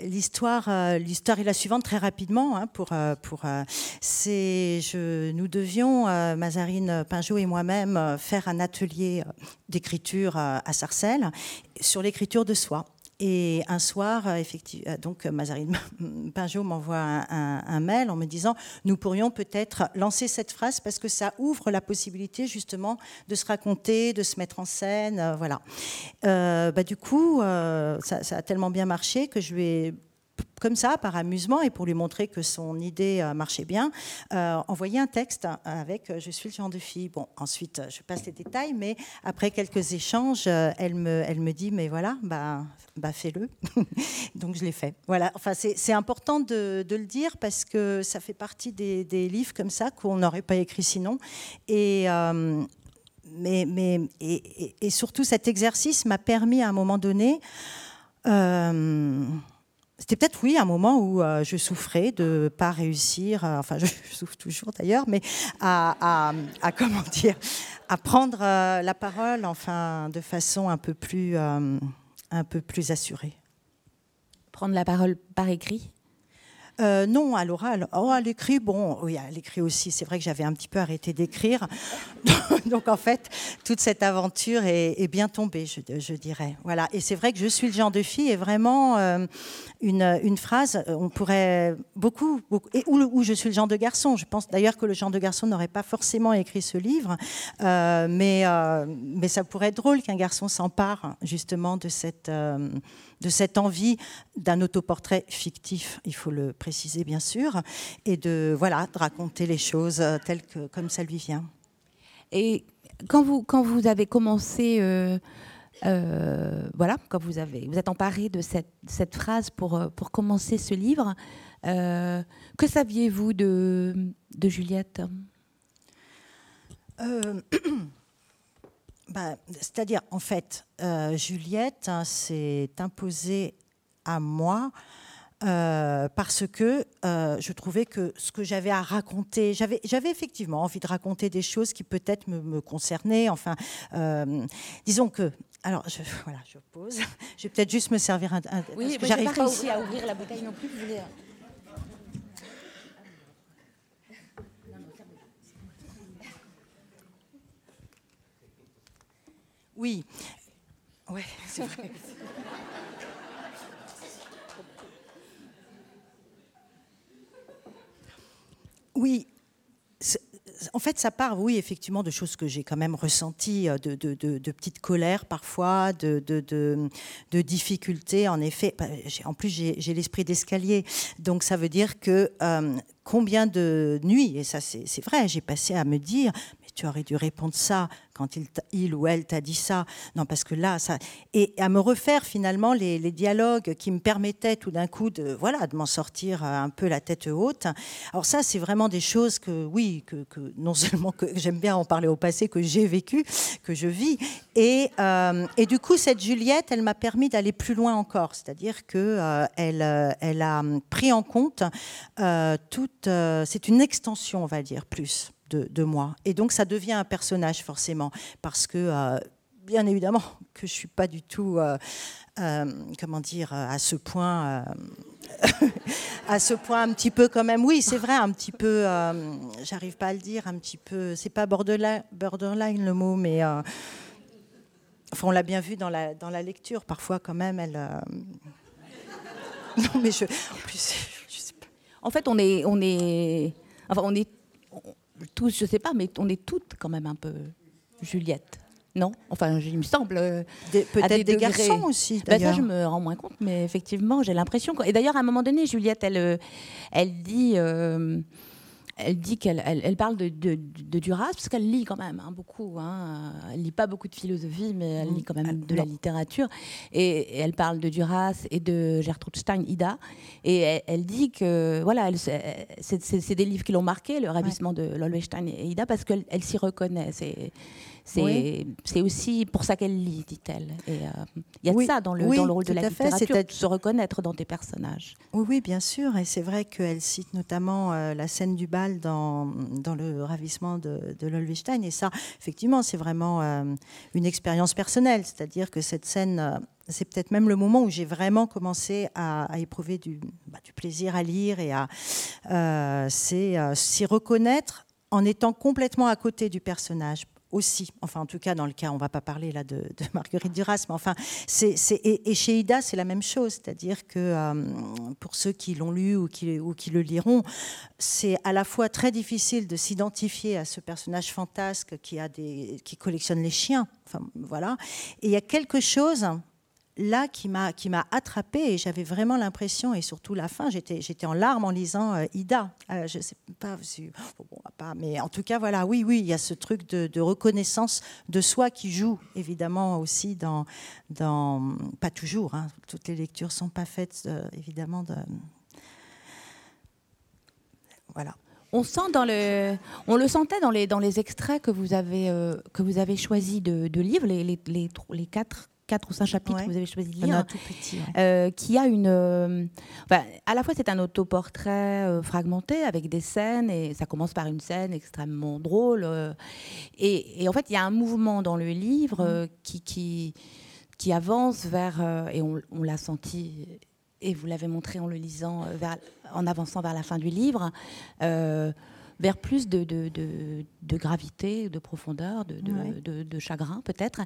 l'histoire, l'histoire est la suivante, très rapidement, hein, pour, pour, c'est, nous devions, Mazarine Pinjot et moi-même, faire un atelier d'écriture à Sarcelles sur l'écriture de soi. Et un soir, euh, effectivement, euh, donc Mazarine Pinjot m'envoie un, mail en me disant nous pourrions peut-être lancer cette phrase parce que ça ouvre la possibilité justement de se raconter, de se mettre en scène, euh, voilà. bah, du coup, ça, a tellement bien marché que je lui ai comme ça, par amusement et pour lui montrer que son idée euh, marchait bien, euh, envoyer un texte avec euh, Je suis le genre de fille. Bon, ensuite, je passe les détails, mais après quelques échanges, elle, me, dit Mais voilà, bah, bah fais-le. Donc je l'ai fait. Voilà, enfin, c'est important de, le dire parce que ça fait partie des, livres comme ça qu'on n'aurait pas écrit sinon. Et. mais, mais et, surtout, cet exercice m'a permis à un moment donné c'était peut-être, oui, un moment où euh, je souffrais de ne pas réussir, euh, enfin, je, souffre toujours d'ailleurs, mais à, comment dire, à prendre euh, la parole, enfin, de façon un peu plus, un peu plus assurée. Prendre la parole par écrit? Non, à l'oral. Oh, à l'écrit, bon, oui, à l'écrit aussi. C'est vrai que j'avais un petit peu arrêté d'écrire. Donc, en fait, toute cette aventure est, bien tombée, je, dirais. Voilà. Et c'est vrai que je suis le genre de fille est vraiment euh, une, phrase, on pourrait beaucoup, beaucoup et où, je suis le genre de garçon. Je pense d'ailleurs que le genre de garçon n'aurait pas forcément écrit ce livre, euh, mais, mais ça pourrait être drôle qu'un garçon s'empare justement de cette de cette envie d'un autoportrait fictif, il faut le préciser bien sûr, et de voilà de raconter les choses euh, telles que comme ça lui vient. Et quand vous quand vous avez commencé euh, euh, voilà, quand vous avez vous êtes emparé de cette, phrase pour pour commencer ce livre, que saviez-vous de de Juliette? Bah, c'est-à-dire, en fait, euh, Juliette hein, s'est imposée à moi euh, parce que euh, je trouvais que ce que j'avais à raconter, j'avais, j'avais effectivement envie de raconter des choses qui peut-être me, concernaient. Enfin, disons que. Alors, je, voilà, je pose. Je vais peut-être juste me servir un. oui, j'arrive pas, à ouvrir la bouteille non plus. Oui. Ouais, c'est vrai. Oui, en fait, ça part, oui, effectivement, de choses que j'ai quand même ressenties, euh, de, petites colères parfois, de, difficultés. En effet, bah, en plus, j'ai l'esprit d'escalier. Donc, ça veut dire que euh, combien de nuits, et ça c'est vrai, j'ai passé à me dire, tu aurais dû répondre ça quand il, ou elle t'a dit ça. Non, parce que là, ça. Et à me refaire finalement les, dialogues qui me permettaient tout d'un coup de, voilà, de m'en sortir un peu la tête haute. Alors, ça, c'est vraiment des choses que, oui, que, non seulement que j'aime bien en parler au passé, que j'ai vécu, que je vis. Et, euh, du coup, cette Juliette, elle m'a permis d'aller plus loin encore. C'est-à-dire qu'elle euh, elle, euh, elle a pris en compte toute. c'est une extension, on va dire, plus moi. Et donc ça devient un personnage forcément, parce que euh, bien évidemment que je suis pas du tout, euh, euh, comment dire, à ce point, à ce point un petit peu quand même. Oui, c'est vrai, un petit peu. J'arrive pas à le dire, un petit peu. C'est pas borderline, borderline le mot, mais. Enfin, on l'a bien vu dans la, dans la lecture, parfois quand même, elle... Non, mais je... En je sais pas. En fait, on est... On est... Enfin, on est tous, je sais pas, mais on est toutes quand même un peu Juliette. Non? Enfin, il me semble. Euh, peut-être des, garçons aussi. Ben ça, je me rends moins compte, mais effectivement, j'ai l'impression. Et d'ailleurs, à un moment donné, Juliette, elle, euh, elle dit. Euh, elle dit qu'elle elle, parle de, de, Duras, parce qu'elle lit quand même hein, beaucoup. Hein. Elle lit pas beaucoup de philosophie, mais elle lit quand même de la littérature. Et, elle parle de Duras et de Gertrude Stein, Ida. Et elle, dit que voilà, c'est des livres qui l'ont marqué, le ravissement de Lolwestein et Ida, parce qu'elle s'y reconnaît. C'est aussi pour ça qu'elle lit, dit-elle. Et euh, il y a de ça dans le, dans le rôle de la littérature, de se reconnaître dans tes personnages. Oui, oui bien sûr. Et c'est vrai qu'elle cite notamment euh, la scène du bal dans, dans le ravissement de, de Et ça, effectivement, c'est vraiment euh, une expérience personnelle. C'est-à-dire que cette scène c'est peut-être même le moment où j'ai vraiment commencé à, éprouver du, bah, du, plaisir à lire et à s'y reconnaître en étant complètement à côté du personnage enfin en tout cas dans le cas, on ne va pas parler là de, Marguerite Duras, mais enfin, et, chez Ida c'est la même chose, c'est-à-dire que euh, pour ceux qui l'ont lu ou qui, le liront, c'est à la fois très difficile de s'identifier à ce personnage fantasque qui, qui collectionne les chiens, enfin voilà, et il y a quelque chose là qui m'a qui m'a attrapé et j'avais vraiment l'impression et surtout la fin j'étais j'étais en larmes en lisant euh, Ida. Euh, je sais pas, bon, pas mais en tout cas voilà oui oui il y a ce truc de, reconnaissance de soi qui joue évidemment aussi dans dans pas toujours hein, toutes les lectures sont pas faites euh, évidemment de voilà. On sent dans le, on le sentait dans les dans les extraits que vous avez que vous avez choisi de, de livres, les, les, les quatre quatre ou cinq chapitres que vous avez choisi de lire, tout petit, euh, qui a une. Euh, à la fois, c'est un autoportrait euh, fragmenté avec des scènes, et ça commence par une scène extrêmement drôle. Et, en fait, il y a un mouvement dans le livre mm. qui, qui, qui, avance vers. et on, on l'a senti, et vous l'avez montré en le lisant, vers, en avançant vers la fin du livre vers plus de, de, de, gravité, de profondeur, de, chagrin peut-être.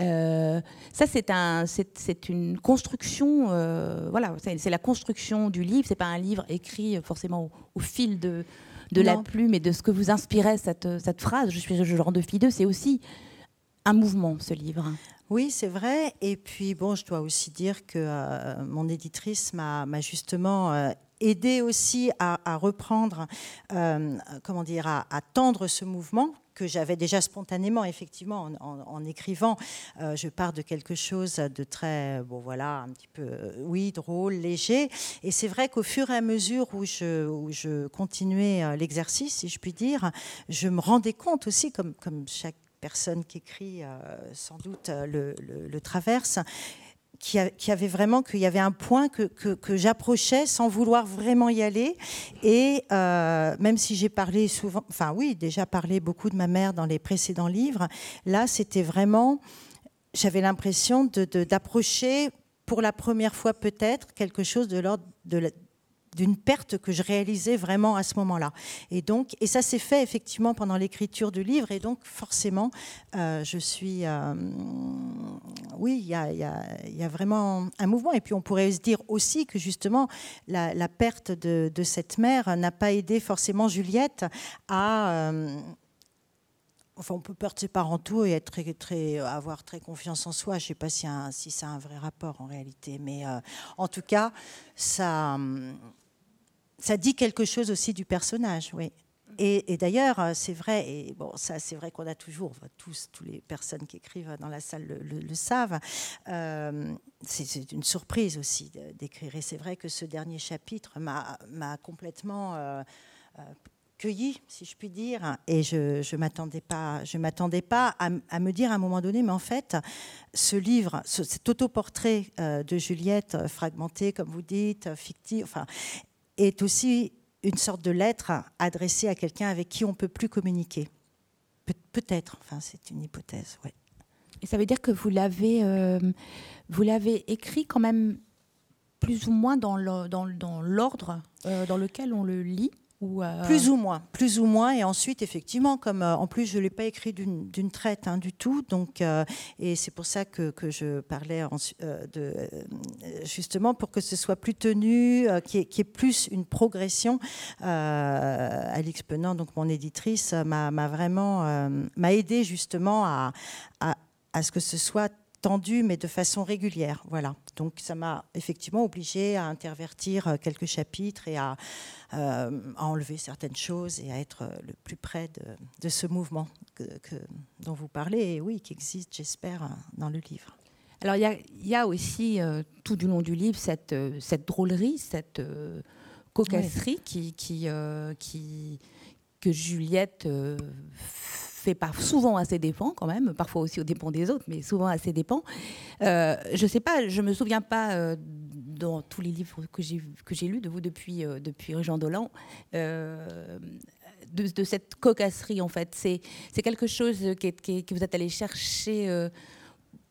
Euh, ça, c'est un, c'est, une construction. Euh, voilà, c'est, la construction du livre. C'est pas un livre écrit forcément au, fil de, la plume et de ce que vous inspirait cette, cette phrase. Je suis le genre de fille d'eux. C'est aussi un mouvement, ce livre. Oui, c'est vrai. Et puis, bon, je dois aussi dire que euh, mon éditrice m'a, justement aider aussi à, reprendre, euh, comment dire, à, tendre ce mouvement que j'avais déjà spontanément, effectivement, en, écrivant. Euh, je pars de quelque chose de très, bon voilà, un petit peu, oui, drôle, léger. Et c'est vrai qu'au fur et à mesure où je, continuais euh, l'exercice, si je puis dire, je me rendais compte aussi, comme, chaque personne qui écrit sans doute le traverse, qui, avait vraiment qu'il y avait un point que, que, j'approchais sans vouloir vraiment y aller. Et euh, même si j'ai parlé souvent, enfin oui, déjà parlé beaucoup de ma mère dans les précédents livres, là c'était vraiment, j'avais l'impression d'approcher pour la première fois peut-être quelque chose de l'ordre de, d'une perte que je réalisais vraiment à ce moment-là. Et donc, et ça s'est fait effectivement pendant l'écriture du livre, et donc forcément, euh, je suis, euh, oui, il y a, y, y a, vraiment un mouvement. Et puis on pourrait se dire aussi que justement la, perte de, cette mère n'a pas aidé forcément Juliette à euh, Enfin, on peut perdre ses parents tout et être très, très, avoir très confiance en soi. Je ne sais pas si, si ça a un vrai rapport en réalité, mais en tout cas, ça, ça dit quelque chose aussi du personnage, oui. Et, d'ailleurs, euh, c'est vrai, et bon, ça, c'est vrai qu'on a toujours, tous, toutes les personnes qui écrivent dans la salle le, savent. Euh, c'est une surprise aussi d'écrire. Et c'est vrai que ce dernier chapitre m'a complètement euh, cueilli, si je puis dire. Et je ne m'attendais pas, je m'attendais pas à, me dire à un moment donné, mais en fait, ce livre, cet autoportrait de Juliette, fragmenté, comme vous dites, fictif, enfin, est aussi une sorte de lettre adressée à quelqu'un avec qui on ne peut plus communiquer. peut-être, enfin c'est une hypothèse, ouais. Et ça veut dire que vous l'avez, euh, vous l'avez écrit quand même plus ou moins dans l'ordre euh, dans lequel on le lit? Euh, plus ou moins, plus ou moins. Et ensuite, effectivement, comme euh, en plus je l'ai pas écrit d'une traite hein, du tout, donc euh, et c'est pour ça que, je parlais de justement pour que ce soit plus tenu, qui est, qui plus une progression. Alix Penant, donc mon éditrice, m'a vraiment m'a aidé justement à ce que ce soit tendu, mais de façon régulière. Voilà. Donc ça m'a effectivement obligé à intervertir quelques chapitres et à, euh, à, enlever certaines choses et à être le plus près de, ce mouvement que, dont vous parlez, et oui, qui existe, j'espère, dans le livre. Alors il y, a aussi euh, tout du long du livre cette, euh, cette drôlerie, cette cocasserie qui, qui, qui, que Juliette fait pas souvent à ses dépens quand même, parfois aussi aux dépens des autres, mais souvent à ses dépens. Euh, je sais pas, je me souviens pas euh, dans tous les livres que j'ai que j'ai lus de vous depuis euh, depuis Jean Dolan. Euh, de, cette cocasserie en fait, c'est c'est quelque chose qui, que vous êtes allé chercher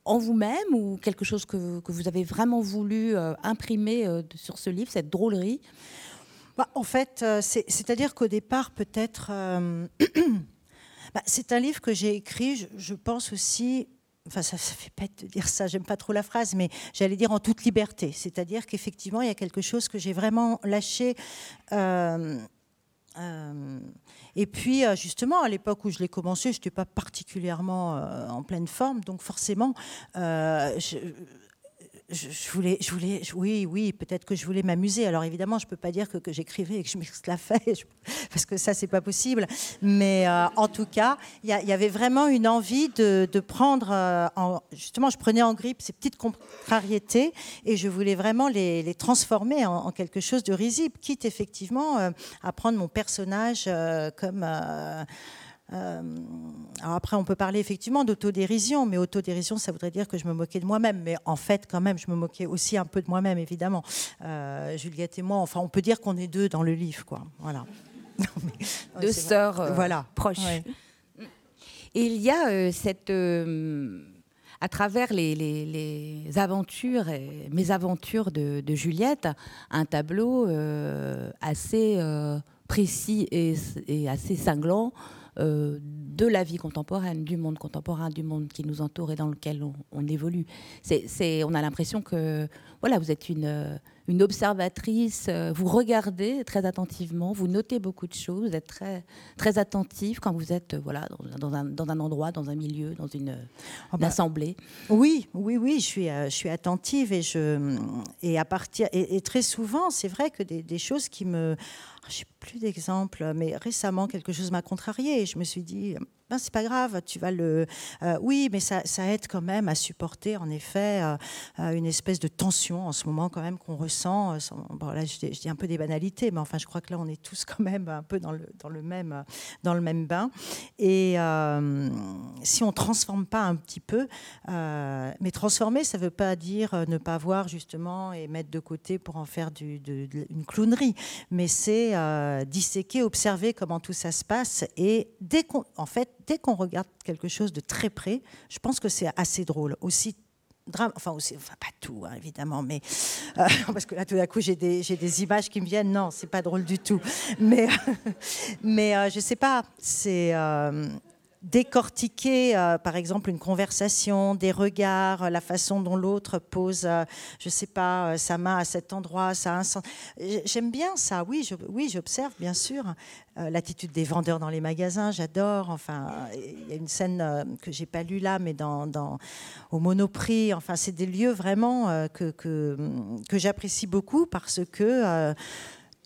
en vous-même ou quelque chose que, que, vous avez vraiment voulu imprimer sur ce livre, cette drôlerie? Bah, En fait, c'est-à-dire qu'au départ, peut-être, Bah, c'est un livre que j'ai écrit, je, pense aussi enfin ça, ça fait bête de dire ça, j'aime pas trop la phrase, mais j'allais dire en toute liberté. C'est-à-dire qu'effectivement, il y a quelque chose que j'ai vraiment lâché. Euh, euh, et puis, euh, justement, à l'époque où je l'ai commencé, je n'étais pas particulièrement en pleine forme, donc forcément, je, je, voulais, je voulais, oui, oui, peut-être que je voulais m'amuser. Alors évidemment, je peux pas dire que, j'écrivais et que je m'exclafais, parce que ça, c'est pas possible. Mais euh, en tout cas, il y, avait vraiment une envie de, prendre, euh, en, justement, je prenais en grippe ces petites contrariétés et je voulais vraiment les, transformer en, quelque chose de risible, quitte effectivement euh, à prendre mon personnage comme alors après, on peut parler effectivement d'autodérision, mais autodérision, ça voudrait dire que je me moquais de moi-même. Mais en fait, quand même, je me moquais aussi un peu de moi-même, évidemment. Euh, Juliette et moi, enfin, on peut dire qu'on est deux dans le livre, quoi. Voilà. deux sœurs euh, voilà. proches. Et il y a cette à travers les, les, aventures, et mes aventures de, de, Juliette, un tableau assez précis et, et, assez cinglant euh, de la vie contemporaine, du monde contemporain, du monde qui nous entoure et dans lequel on, évolue. C'est, on a l'impression que voilà, vous êtes une, euh, une observatrice, euh, vous regardez très attentivement, vous notez beaucoup de choses, vous êtes très, très attentive quand vous êtes voilà, dans, un, dans un endroit, dans un milieu, dans une, oh assemblée. Oui, oui, oui, je suis, je suis attentive et, je, et, à partir, et, très souvent, c'est vrai que des, des choses qui me j'ai plus d'exemples, mais récemment, quelque chose m'a contrarié. Je me suis dit, ben, c'est pas grave, tu vas le. Euh, oui, mais ça, aide quand même à supporter, en effet, euh, euh, une espèce de tension en ce moment, quand même, qu'on ressent. Bon, là, je dis, un peu des banalités, mais enfin, je crois que là, on est tous quand même un peu dans le, dans le, même, dans le même bain. Et si on transforme pas un petit peu, mais transformer, ça veut pas dire ne pas voir, justement, et mettre de côté pour en faire une clownerie, mais c'est disséquer, observer comment tout ça se passe. Et dès qu'on. En fait, dès qu'on regarde quelque chose de très près, je pense que c'est assez drôle. Aussi drame, enfin, aussi, enfin pas tout hein, évidemment, mais euh, parce que là tout d'un coup j'ai des, des, images qui me viennent. Non, c'est pas drôle du tout. Mais, mais euh, je sais pas. C'est euh, décortiquer, euh, par exemple, une conversation, des regards, la façon dont l'autre pose, euh, je ne sais pas, euh, sa main à cet endroit, ça a un sens. J'aime bien ça, oui, oui, j'observe bien sûr l'attitude des vendeurs dans les magasins, j'adore. Enfin, il y a une scène que j'ai pas lue là, mais dans, au Monoprix. Enfin, c'est des lieux vraiment que, que j'apprécie beaucoup parce que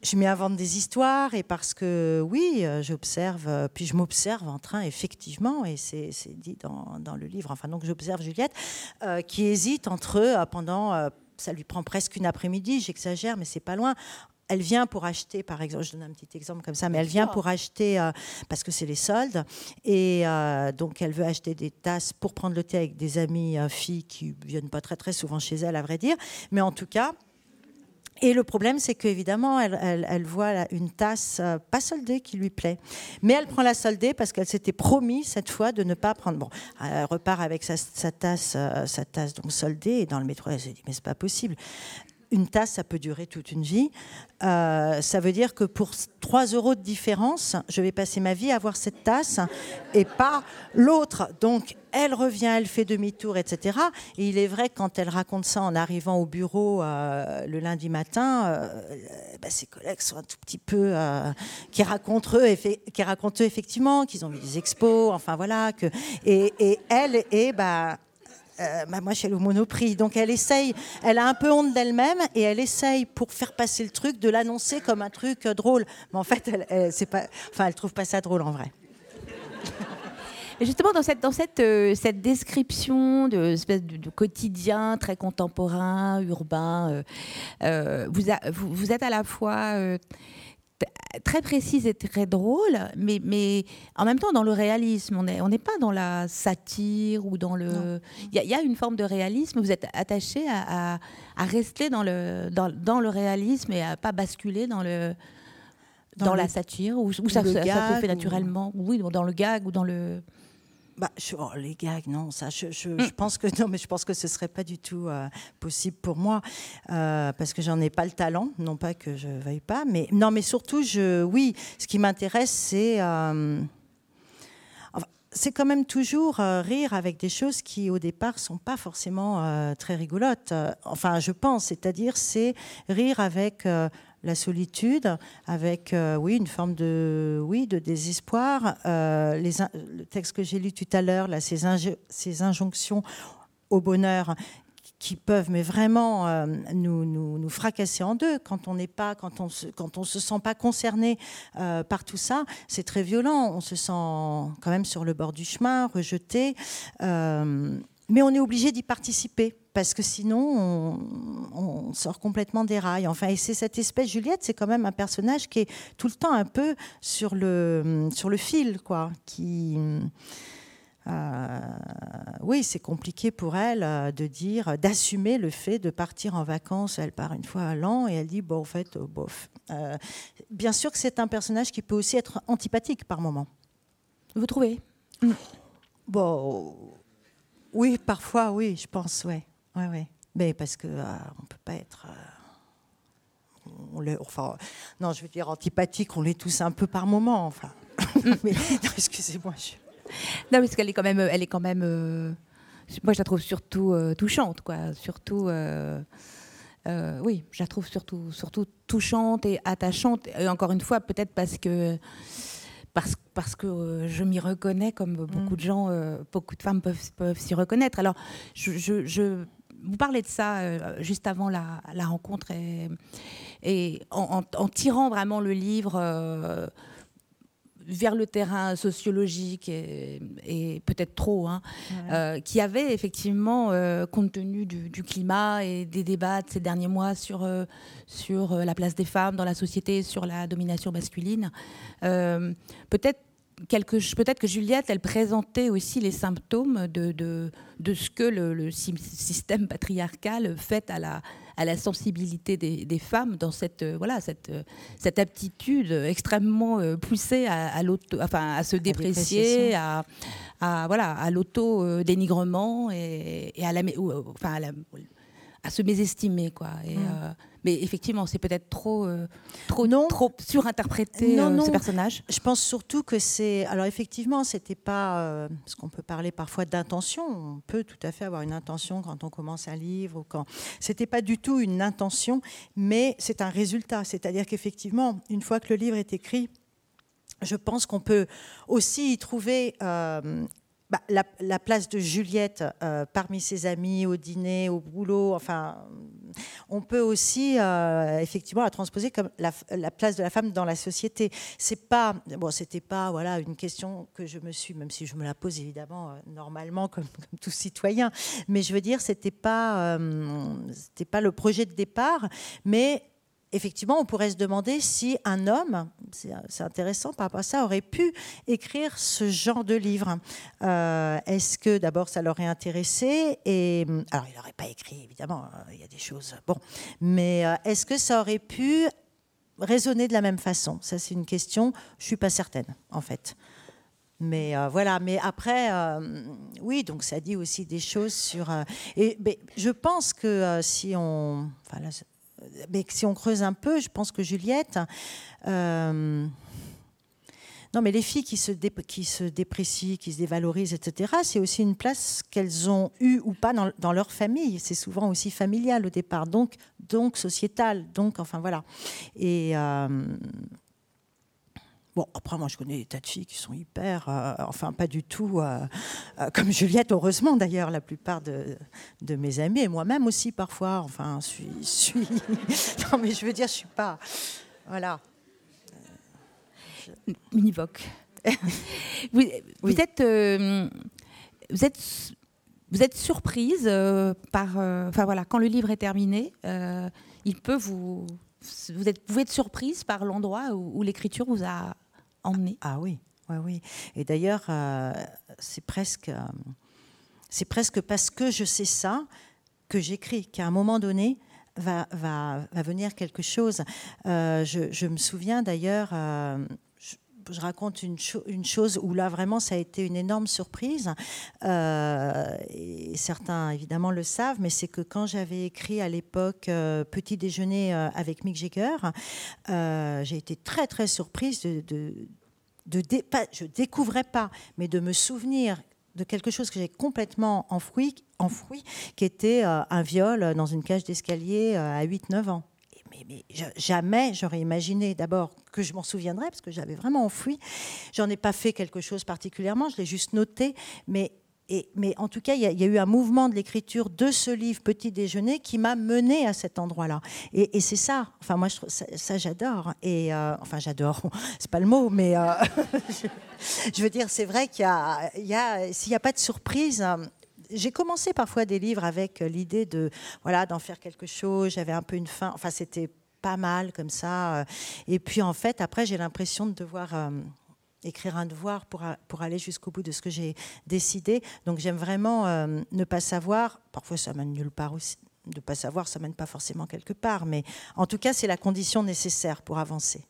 je m'y invente des histoires et parce que oui, euh, j'observe, euh, puis je m'observe en train, effectivement, et c'est dit dans, le livre, enfin donc j'observe Juliette, euh, qui hésite entre eux pendant, ça lui prend presque une après-midi, j'exagère, mais c'est pas loin, elle vient pour acheter, par exemple, je donne un petit exemple comme ça, mais elle vient pour acheter, parce que c'est les soldes, et donc elle veut acheter des tasses pour prendre le thé avec des amis filles qui viennent pas très très souvent chez elle, à vrai dire, mais en tout cas, et le problème, c'est qu'évidemment, elle, voit une tasse euh, pas soldée qui lui plaît. Mais elle prend la soldée parce qu'elle s'était promis cette fois de ne pas prendre. Bon, elle repart avec sa, tasse, euh, sa tasse donc soldée et dans le métro, elle s'est dit mais c'est pas possible une tasse, ça peut durer toute une vie. Euh, ça veut dire que pour 3 euros de différence, je vais passer ma vie à avoir cette tasse et pas l'autre. Donc, elle revient, elle fait demi-tour, etc. Et il est vrai que quand elle raconte ça en arrivant au bureau euh, le lundi matin, euh, bah, ses collègues sont un tout petit peu... qui, racontent eux, qui racontent eux effectivement qu'ils ont vu des expos, enfin voilà. Et, et elle est... Bah, euh, bah, moi, je suis au Monoprix. Donc, elle essaye, elle a un peu honte d'elle-même et elle essaye, pour faire passer le truc, de l'annoncer comme un truc euh, drôle. Mais en fait, elle, elle, pas, enfin, elle trouve pas ça drôle en vrai. justement, dans cette, dans cette, euh, cette description de, espèce de, quotidien très contemporain, urbain, vous, vous, êtes à la fois très précise et très drôle, mais, mais en même temps dans le réalisme. On n'est on pas dans la satire ou dans le. Il y, a une forme de réalisme. Vous êtes attaché à, à, rester dans le, dans, dans, le réalisme et à pas basculer dans le. Dans, la satire, ou, ça, ça, se fait naturellement, oui, dans le gag ou dans le bah, oh, les gags, non, ça, je, je, mm. pense que non, mais je pense que ce serait pas du tout euh, possible pour moi euh, parce que j'en ai pas le talent, non pas que je veuille pas, mais non, mais surtout, je, oui, ce qui m'intéresse, c'est euh, c'est quand même toujours rire avec des choses qui au départ sont pas forcément très rigolotes. Enfin, je pense, c'est-à-dire c'est rire avec la solitude, avec euh, oui une forme de oui de désespoir. Euh, le texte que j'ai lu tout à l'heure, là, ces, injonctions au bonheur qui peuvent mais vraiment euh, nous, nous, nous, fracasser en deux quand on n'est pas, quand on se, quand on se sent pas concerné par tout ça, c'est très violent. On se sent quand même sur le bord du chemin, rejeté, mais on est obligé d'y participer parce que sinon on, on, sort complètement des rails. Enfin, et c'est cette espèce Juliette, c'est quand même un personnage qui est tout le temps un peu sur le sur le fil, quoi, qui euh, oui, c'est compliqué pour elle euh, de dire, d'assumer le fait de partir en vacances. Elle part une fois à l'an et elle dit, bon, en fait, euh, bof. bien sûr que c'est un personnage qui peut aussi être antipathique par moment. Vous trouvez? Bon, oui, parfois, oui, je pense, oui. Ouais. Mais parce que on peut pas être. On enfin, non, je veux dire antipathique, on l'est tous un peu par moment. Enfin, mais excusez-moi. Je... non, parce qu'elle est quand même, elle est quand même. Euh, moi, je la trouve surtout euh, touchante, quoi. Surtout. Euh, oui, je la trouve surtout, surtout touchante et attachante. Et encore une fois, peut-être parce que parce, parce que je m'y reconnais, comme beaucoup mm. de gens, beaucoup de femmes peuvent, peuvent s'y reconnaître. Alors, je, je, vous parlez de ça juste avant la, la rencontre et, et en, en, tirant vraiment le livre vers le terrain sociologique et, peut-être trop, hein, euh, qui avait effectivement, euh, compte tenu du, climat et des débats de ces derniers mois sur, euh, sur la place des femmes dans la société, sur la domination masculine, peut-être peut-être que Juliette, elle présentait aussi les symptômes de, de, de ce que le, le, système patriarcal fait à la, à la sensibilité des, des femmes dans cette, euh, voilà, cette, euh, cette aptitude extrêmement euh, poussée à, à, enfin, à se déprécier, à, à, voilà, à l'auto-dénigrement et, et, à, la, enfin, à, la, à se mésestimer. Quoi. Et, mm. Mais effectivement, c'est peut-être trop, euh, trop, non. trop surinterprété non, euh, ce personnage. Je pense surtout que c'est. Alors effectivement, c'était pas. Euh, parce qu'on peut parler parfois d'intention. On peut tout à fait avoir une intention quand on commence un livre ou quand. C'était pas du tout une intention, mais c'est un résultat. C'est-à-dire qu'effectivement, une fois que le livre est écrit, je pense qu'on peut aussi y trouver bah, la, place de Juliette euh, parmi ses amis, au dîner, au boulot, enfin, on peut aussi euh, effectivement la transposer comme la, place de la femme dans la société. C'est pas, bon, c'était pas voilà une question que je me suis, même si je me la pose évidemment euh, normalement comme, comme, tout citoyen, mais je veux dire, c'était pas, c'était pas le projet de départ, mais effectivement, on pourrait se demander si un homme, c'est intéressant par rapport à ça, aurait pu écrire ce genre de livre. Euh, est-ce que d'abord ça l'aurait intéressé et alors il n'aurait pas écrit évidemment, euh, il y a des choses bon, mais euh, est-ce que ça aurait pu résonner de la même façon? Ça c'est une question. Je suis pas certaine en fait. Mais voilà, mais après, oui, donc ça dit aussi des choses sur. et mais je pense que si on, mais si on creuse un peu, je pense que Juliette. Euh, non, mais les filles qui se, déprécient, qui se dévalorisent, etc., c'est aussi une place qu'elles ont eue ou pas dans, leur famille. C'est souvent aussi familial au départ, donc, donc sociétal. Donc, enfin voilà. Et. Euh, Bon, après, moi, je connais des tas de filles qui sont hyper, euh, enfin, pas du tout euh, euh, comme Juliette, heureusement d'ailleurs, la plupart de, de mes amis, et moi-même aussi parfois, enfin, suis, suis. non, mais je veux dire, je suis pas. Voilà. Univoque. vous, vous, êtes. vous êtes. Vous êtes surprise par, enfin voilà, quand le livre est terminé, il peut vous, vous êtes, pouvez être surprise par l'endroit où l'écriture vous a ah oui, oui, oui. Et d'ailleurs, euh, c'est presque, euh, c'est presque parce que je sais ça que j'écris, qu'à un moment donné, va venir quelque chose. Euh, je, me souviens d'ailleurs, je, raconte une, chose où là vraiment ça a été une énorme surprise. et certains évidemment le savent, mais c'est que quand j'avais écrit à l'époque Petit déjeuner avec Mick Jagger, j'ai été très très surprise de de je découvrais pas, mais de me souvenir de quelque chose que j'ai complètement enfoui, qui était euh, un viol dans une cage d'escalier euh, à 8-9 ans. Mais, mais jamais j'aurais imaginé d'abord que je m'en souviendrais, parce que j'avais vraiment enfoui. J'en ai pas fait quelque chose particulièrement, je l'ai juste noté, mais en tout cas, il y, a eu un mouvement de l'écriture de ce livre Petit Déjeuner qui m'a mené à cet endroit-là. Et, c'est ça. Enfin, moi, je, ça, j'adore. Et euh, enfin, j'adore. C'est pas le mot, mais euh, je, veux dire, c'est vrai qu'il y a s'il n'y a pas de surprise. Euh, j'ai commencé parfois des livres avec l'idée de voilà d'en faire quelque chose. J'avais un peu une fin. Enfin, c'était pas mal comme ça. Et puis en fait, après, j'ai l'impression de devoir écrire un devoir pour, pour aller jusqu'au bout de ce que j'ai décidé. Donc j'aime vraiment euh, ne pas savoir. Parfois ça mène nulle part aussi. De ne pas savoir, ça mène pas forcément quelque part. Mais en tout cas, c'est la condition nécessaire pour avancer.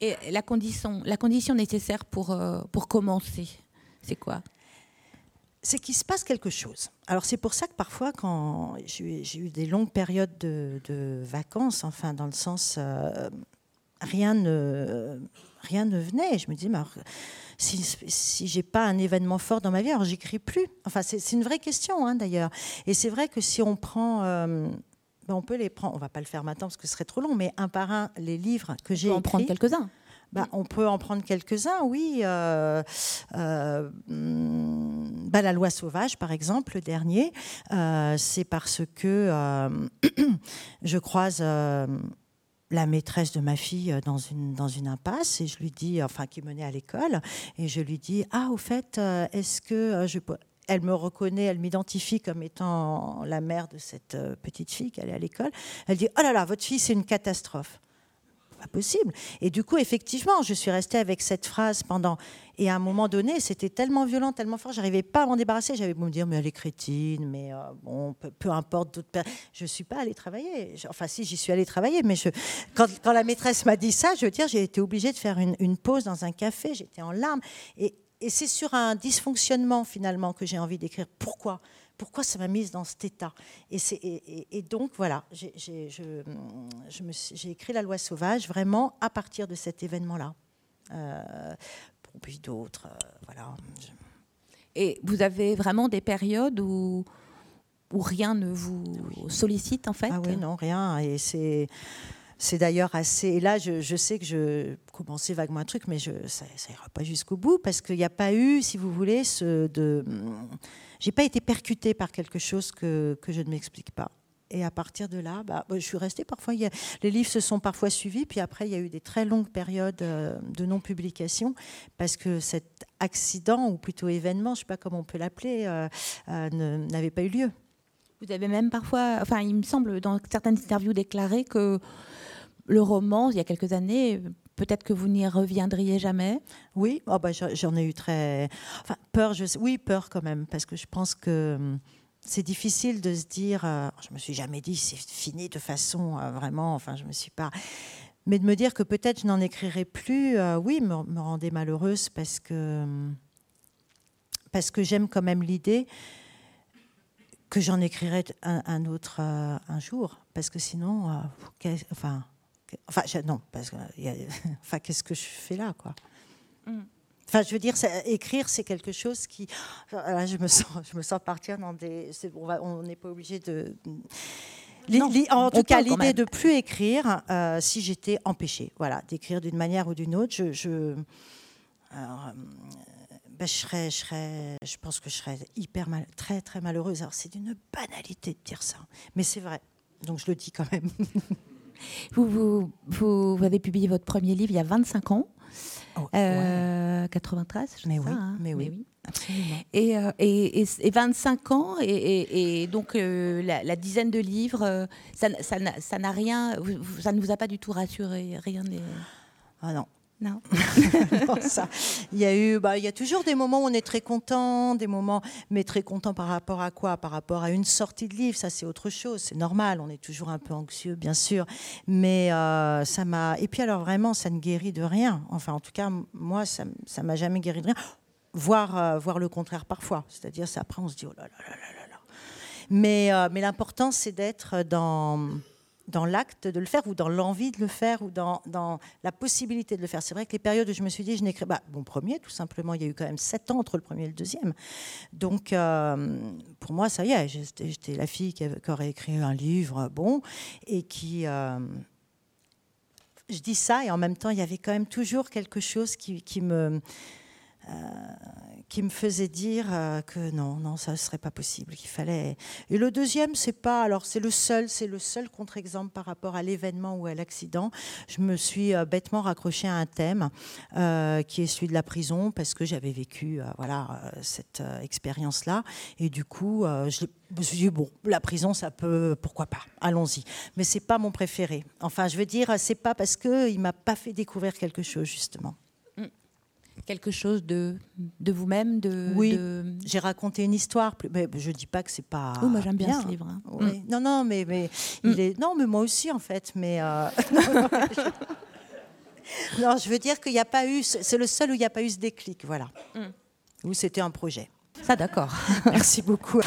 Et la condition, la condition nécessaire pour, euh, pour commencer, c'est quoi? C'est qu'il se passe quelque chose. Alors c'est pour ça que parfois, quand j'ai eu des longues périodes de, vacances, enfin dans le sens, euh, rien ne rien ne venait. Je me disais, mais si, si j'ai pas un événement fort dans ma vie, alors j'écris plus. Enfin, c'est une vraie question hein, d'ailleurs. Et c'est vrai que si on prend, euh, ben, on peut les prendre. On va pas le faire maintenant parce que ce serait trop long, mais un par un, les livres que j'ai écrits. en prendre quelques-uns. Ben, on peut en prendre quelques-uns, oui. Euh, euh, ben, la loi sauvage, par exemple, le dernier, c'est parce que je croise la maîtresse de ma fille euh, dans une, impasse et je lui dis, enfin qui menait à l'école, et je lui dis, ah au fait, euh, est-ce que euh. Elle me reconnaît, elle m'identifie comme étant la mère de cette petite fille qui allait à l'école. Elle dit, oh là là, votre fille, c'est une catastrophe pas possible. Et du coup, effectivement, je suis restée avec cette phrase pendant. Et à un moment donné, c'était tellement violent, tellement fort, j'arrivais pas à m'en débarrasser. J'avais beau me dire, mais elle est crétine, mais euh, bon, peu, importe d'autres Je suis pas allée travailler. Enfin, si, j'y suis allée travailler, mais quand, quand la maîtresse m'a dit ça, je veux dire, j'ai été obligée de faire une, une pause dans un café. J'étais en larmes. Et, et c'est sur un dysfonctionnement finalement que j'ai envie d'écrire. Pourquoi pourquoi ça m'a mise dans cet état et, donc, voilà, j'ai écrit La loi sauvage vraiment à partir de cet événement-là. Euh, puis d'autres, euh, voilà. Et vous avez vraiment des périodes où, où rien ne vous sollicite, en fait? Ah oui, non, rien. Et c'est c'est d'ailleurs assez. Et là, je, sais que je commençais vaguement un truc, mais je, ça n'ira pas jusqu'au bout parce qu'il n'y a pas eu, si vous voulez, ce de j'ai pas été percutée par quelque chose que, que je ne m'explique pas. Et à partir de là, bah, je suis restée parfois. les livres se sont parfois suivis, puis après, il y a eu des très longues périodes euh, de non-publication parce que cet accident, ou plutôt événement, je ne sais pas comment on peut l'appeler, euh, euh, n'avait pas eu lieu. Vous avez même parfois, enfin, il me semble, dans certaines interviews déclaré que le roman, il y a quelques années, Peut-être que vous n'y reviendriez jamais? Oui, oh bah, j'en ai eu très. Peur, je... oui, peur quand même, parce que je pense que hum, c'est difficile de se dire. Euh, je me suis jamais dit c'est fini de façon euh, vraiment. Enfin, je me suis pas. Mais de me dire que peut-être je n'en écrirai plus, euh, oui, me, me, rendait malheureuse parce que hum, parce que j'aime quand même l'idée que j'en écrirai un, autre un jour, parce que sinon, enfin Enfin, non, parce que, enfin, qu'est-ce que je fais là, quoi? Mm. Enfin, je veux dire, écrire, c'est quelque chose qui. Là, je me sens, je me sens partir dans des. on n'est pas obligé de. en tout cas, l'idée de plus écrire, euh, si j'étais empêchée, voilà, d'écrire d'une manière ou d'une autre, je, je, ben, je, serais, je, serais, je pense que je serais hyper mal, très très malheureuse. Alors c'est d'une banalité de dire ça, mais c'est vrai. Donc je le dis quand même. Vous, vous, avez publié votre premier livre il y a 25 ans. 93, je mais, oui, hein. mais, oui, absolument. Et, euh, et, et, 25 ans, et, donc euh, la, dizaine de livres, euh, ça, ça n'a rien, ça ne vous a pas du tout rassuré, rien n'est... Ah non, non. ça, il y a eu, bah, il y a toujours des moments où on est très content, des moments, mais très content par rapport à quoi? Par rapport à une sortie de livre, ça c'est autre chose, c'est normal. On est toujours un peu anxieux, bien sûr, mais euh, ça m'a. Et puis alors vraiment, ça ne guérit de rien. Enfin, en tout cas, moi, ça, ça m'a jamais guéri de rien. Voir, euh, voir le contraire parfois. C'est-à-dire, c'est après, on se dit oh là là là là là. Mais, euh, mais l'important, c'est d'être dans dans l'acte de le faire ou dans l'envie de le faire ou dans, la possibilité de le faire. C'est vrai que les périodes où je me suis dit, je n'écris pas. Bon, premier, tout simplement, il y a eu quand même sept ans entre le premier et le deuxième. Donc, euh, pour moi, ça y est, j'étais la fille qui, aurait écrit un livre, bon, et qui. Euh, je dis ça, et en même temps, il y avait quand même toujours quelque chose qui me. Qui me faisait dire euh, que non, non, ça ne serait pas possible, qu'il fallait. Et le deuxième, c'est pas. Alors, c'est le seul, c'est le seul contre-exemple par rapport à l'événement ou à l'accident. Je me suis euh, bêtement raccroché à un thème euh, qui est celui de la prison parce que j'avais vécu, voilà, cette expérience-là. Et du coup, je, me suis dit bon, la prison, ça peut, pourquoi pas, allons-y. Mais c'est pas mon préféré. Enfin, je veux dire, c'est pas parce que il m'a pas fait découvrir quelque chose justement quelque chose de, de vous-même de, Oui, j'ai raconté une histoire. Mais je dis pas que c'est pas. Oui, moi j'aime bien, ce livre. Hein. Oui. Mm. Non, non, mais, mais mm. il est. Non, mais moi aussi en fait. Mais euh, non, je veux dire qu'il n'y a pas eu. C'est le seul où il n'y a pas eu ce déclic, voilà. Mm. Où c'était un projet. Ça, d'accord. Merci beaucoup.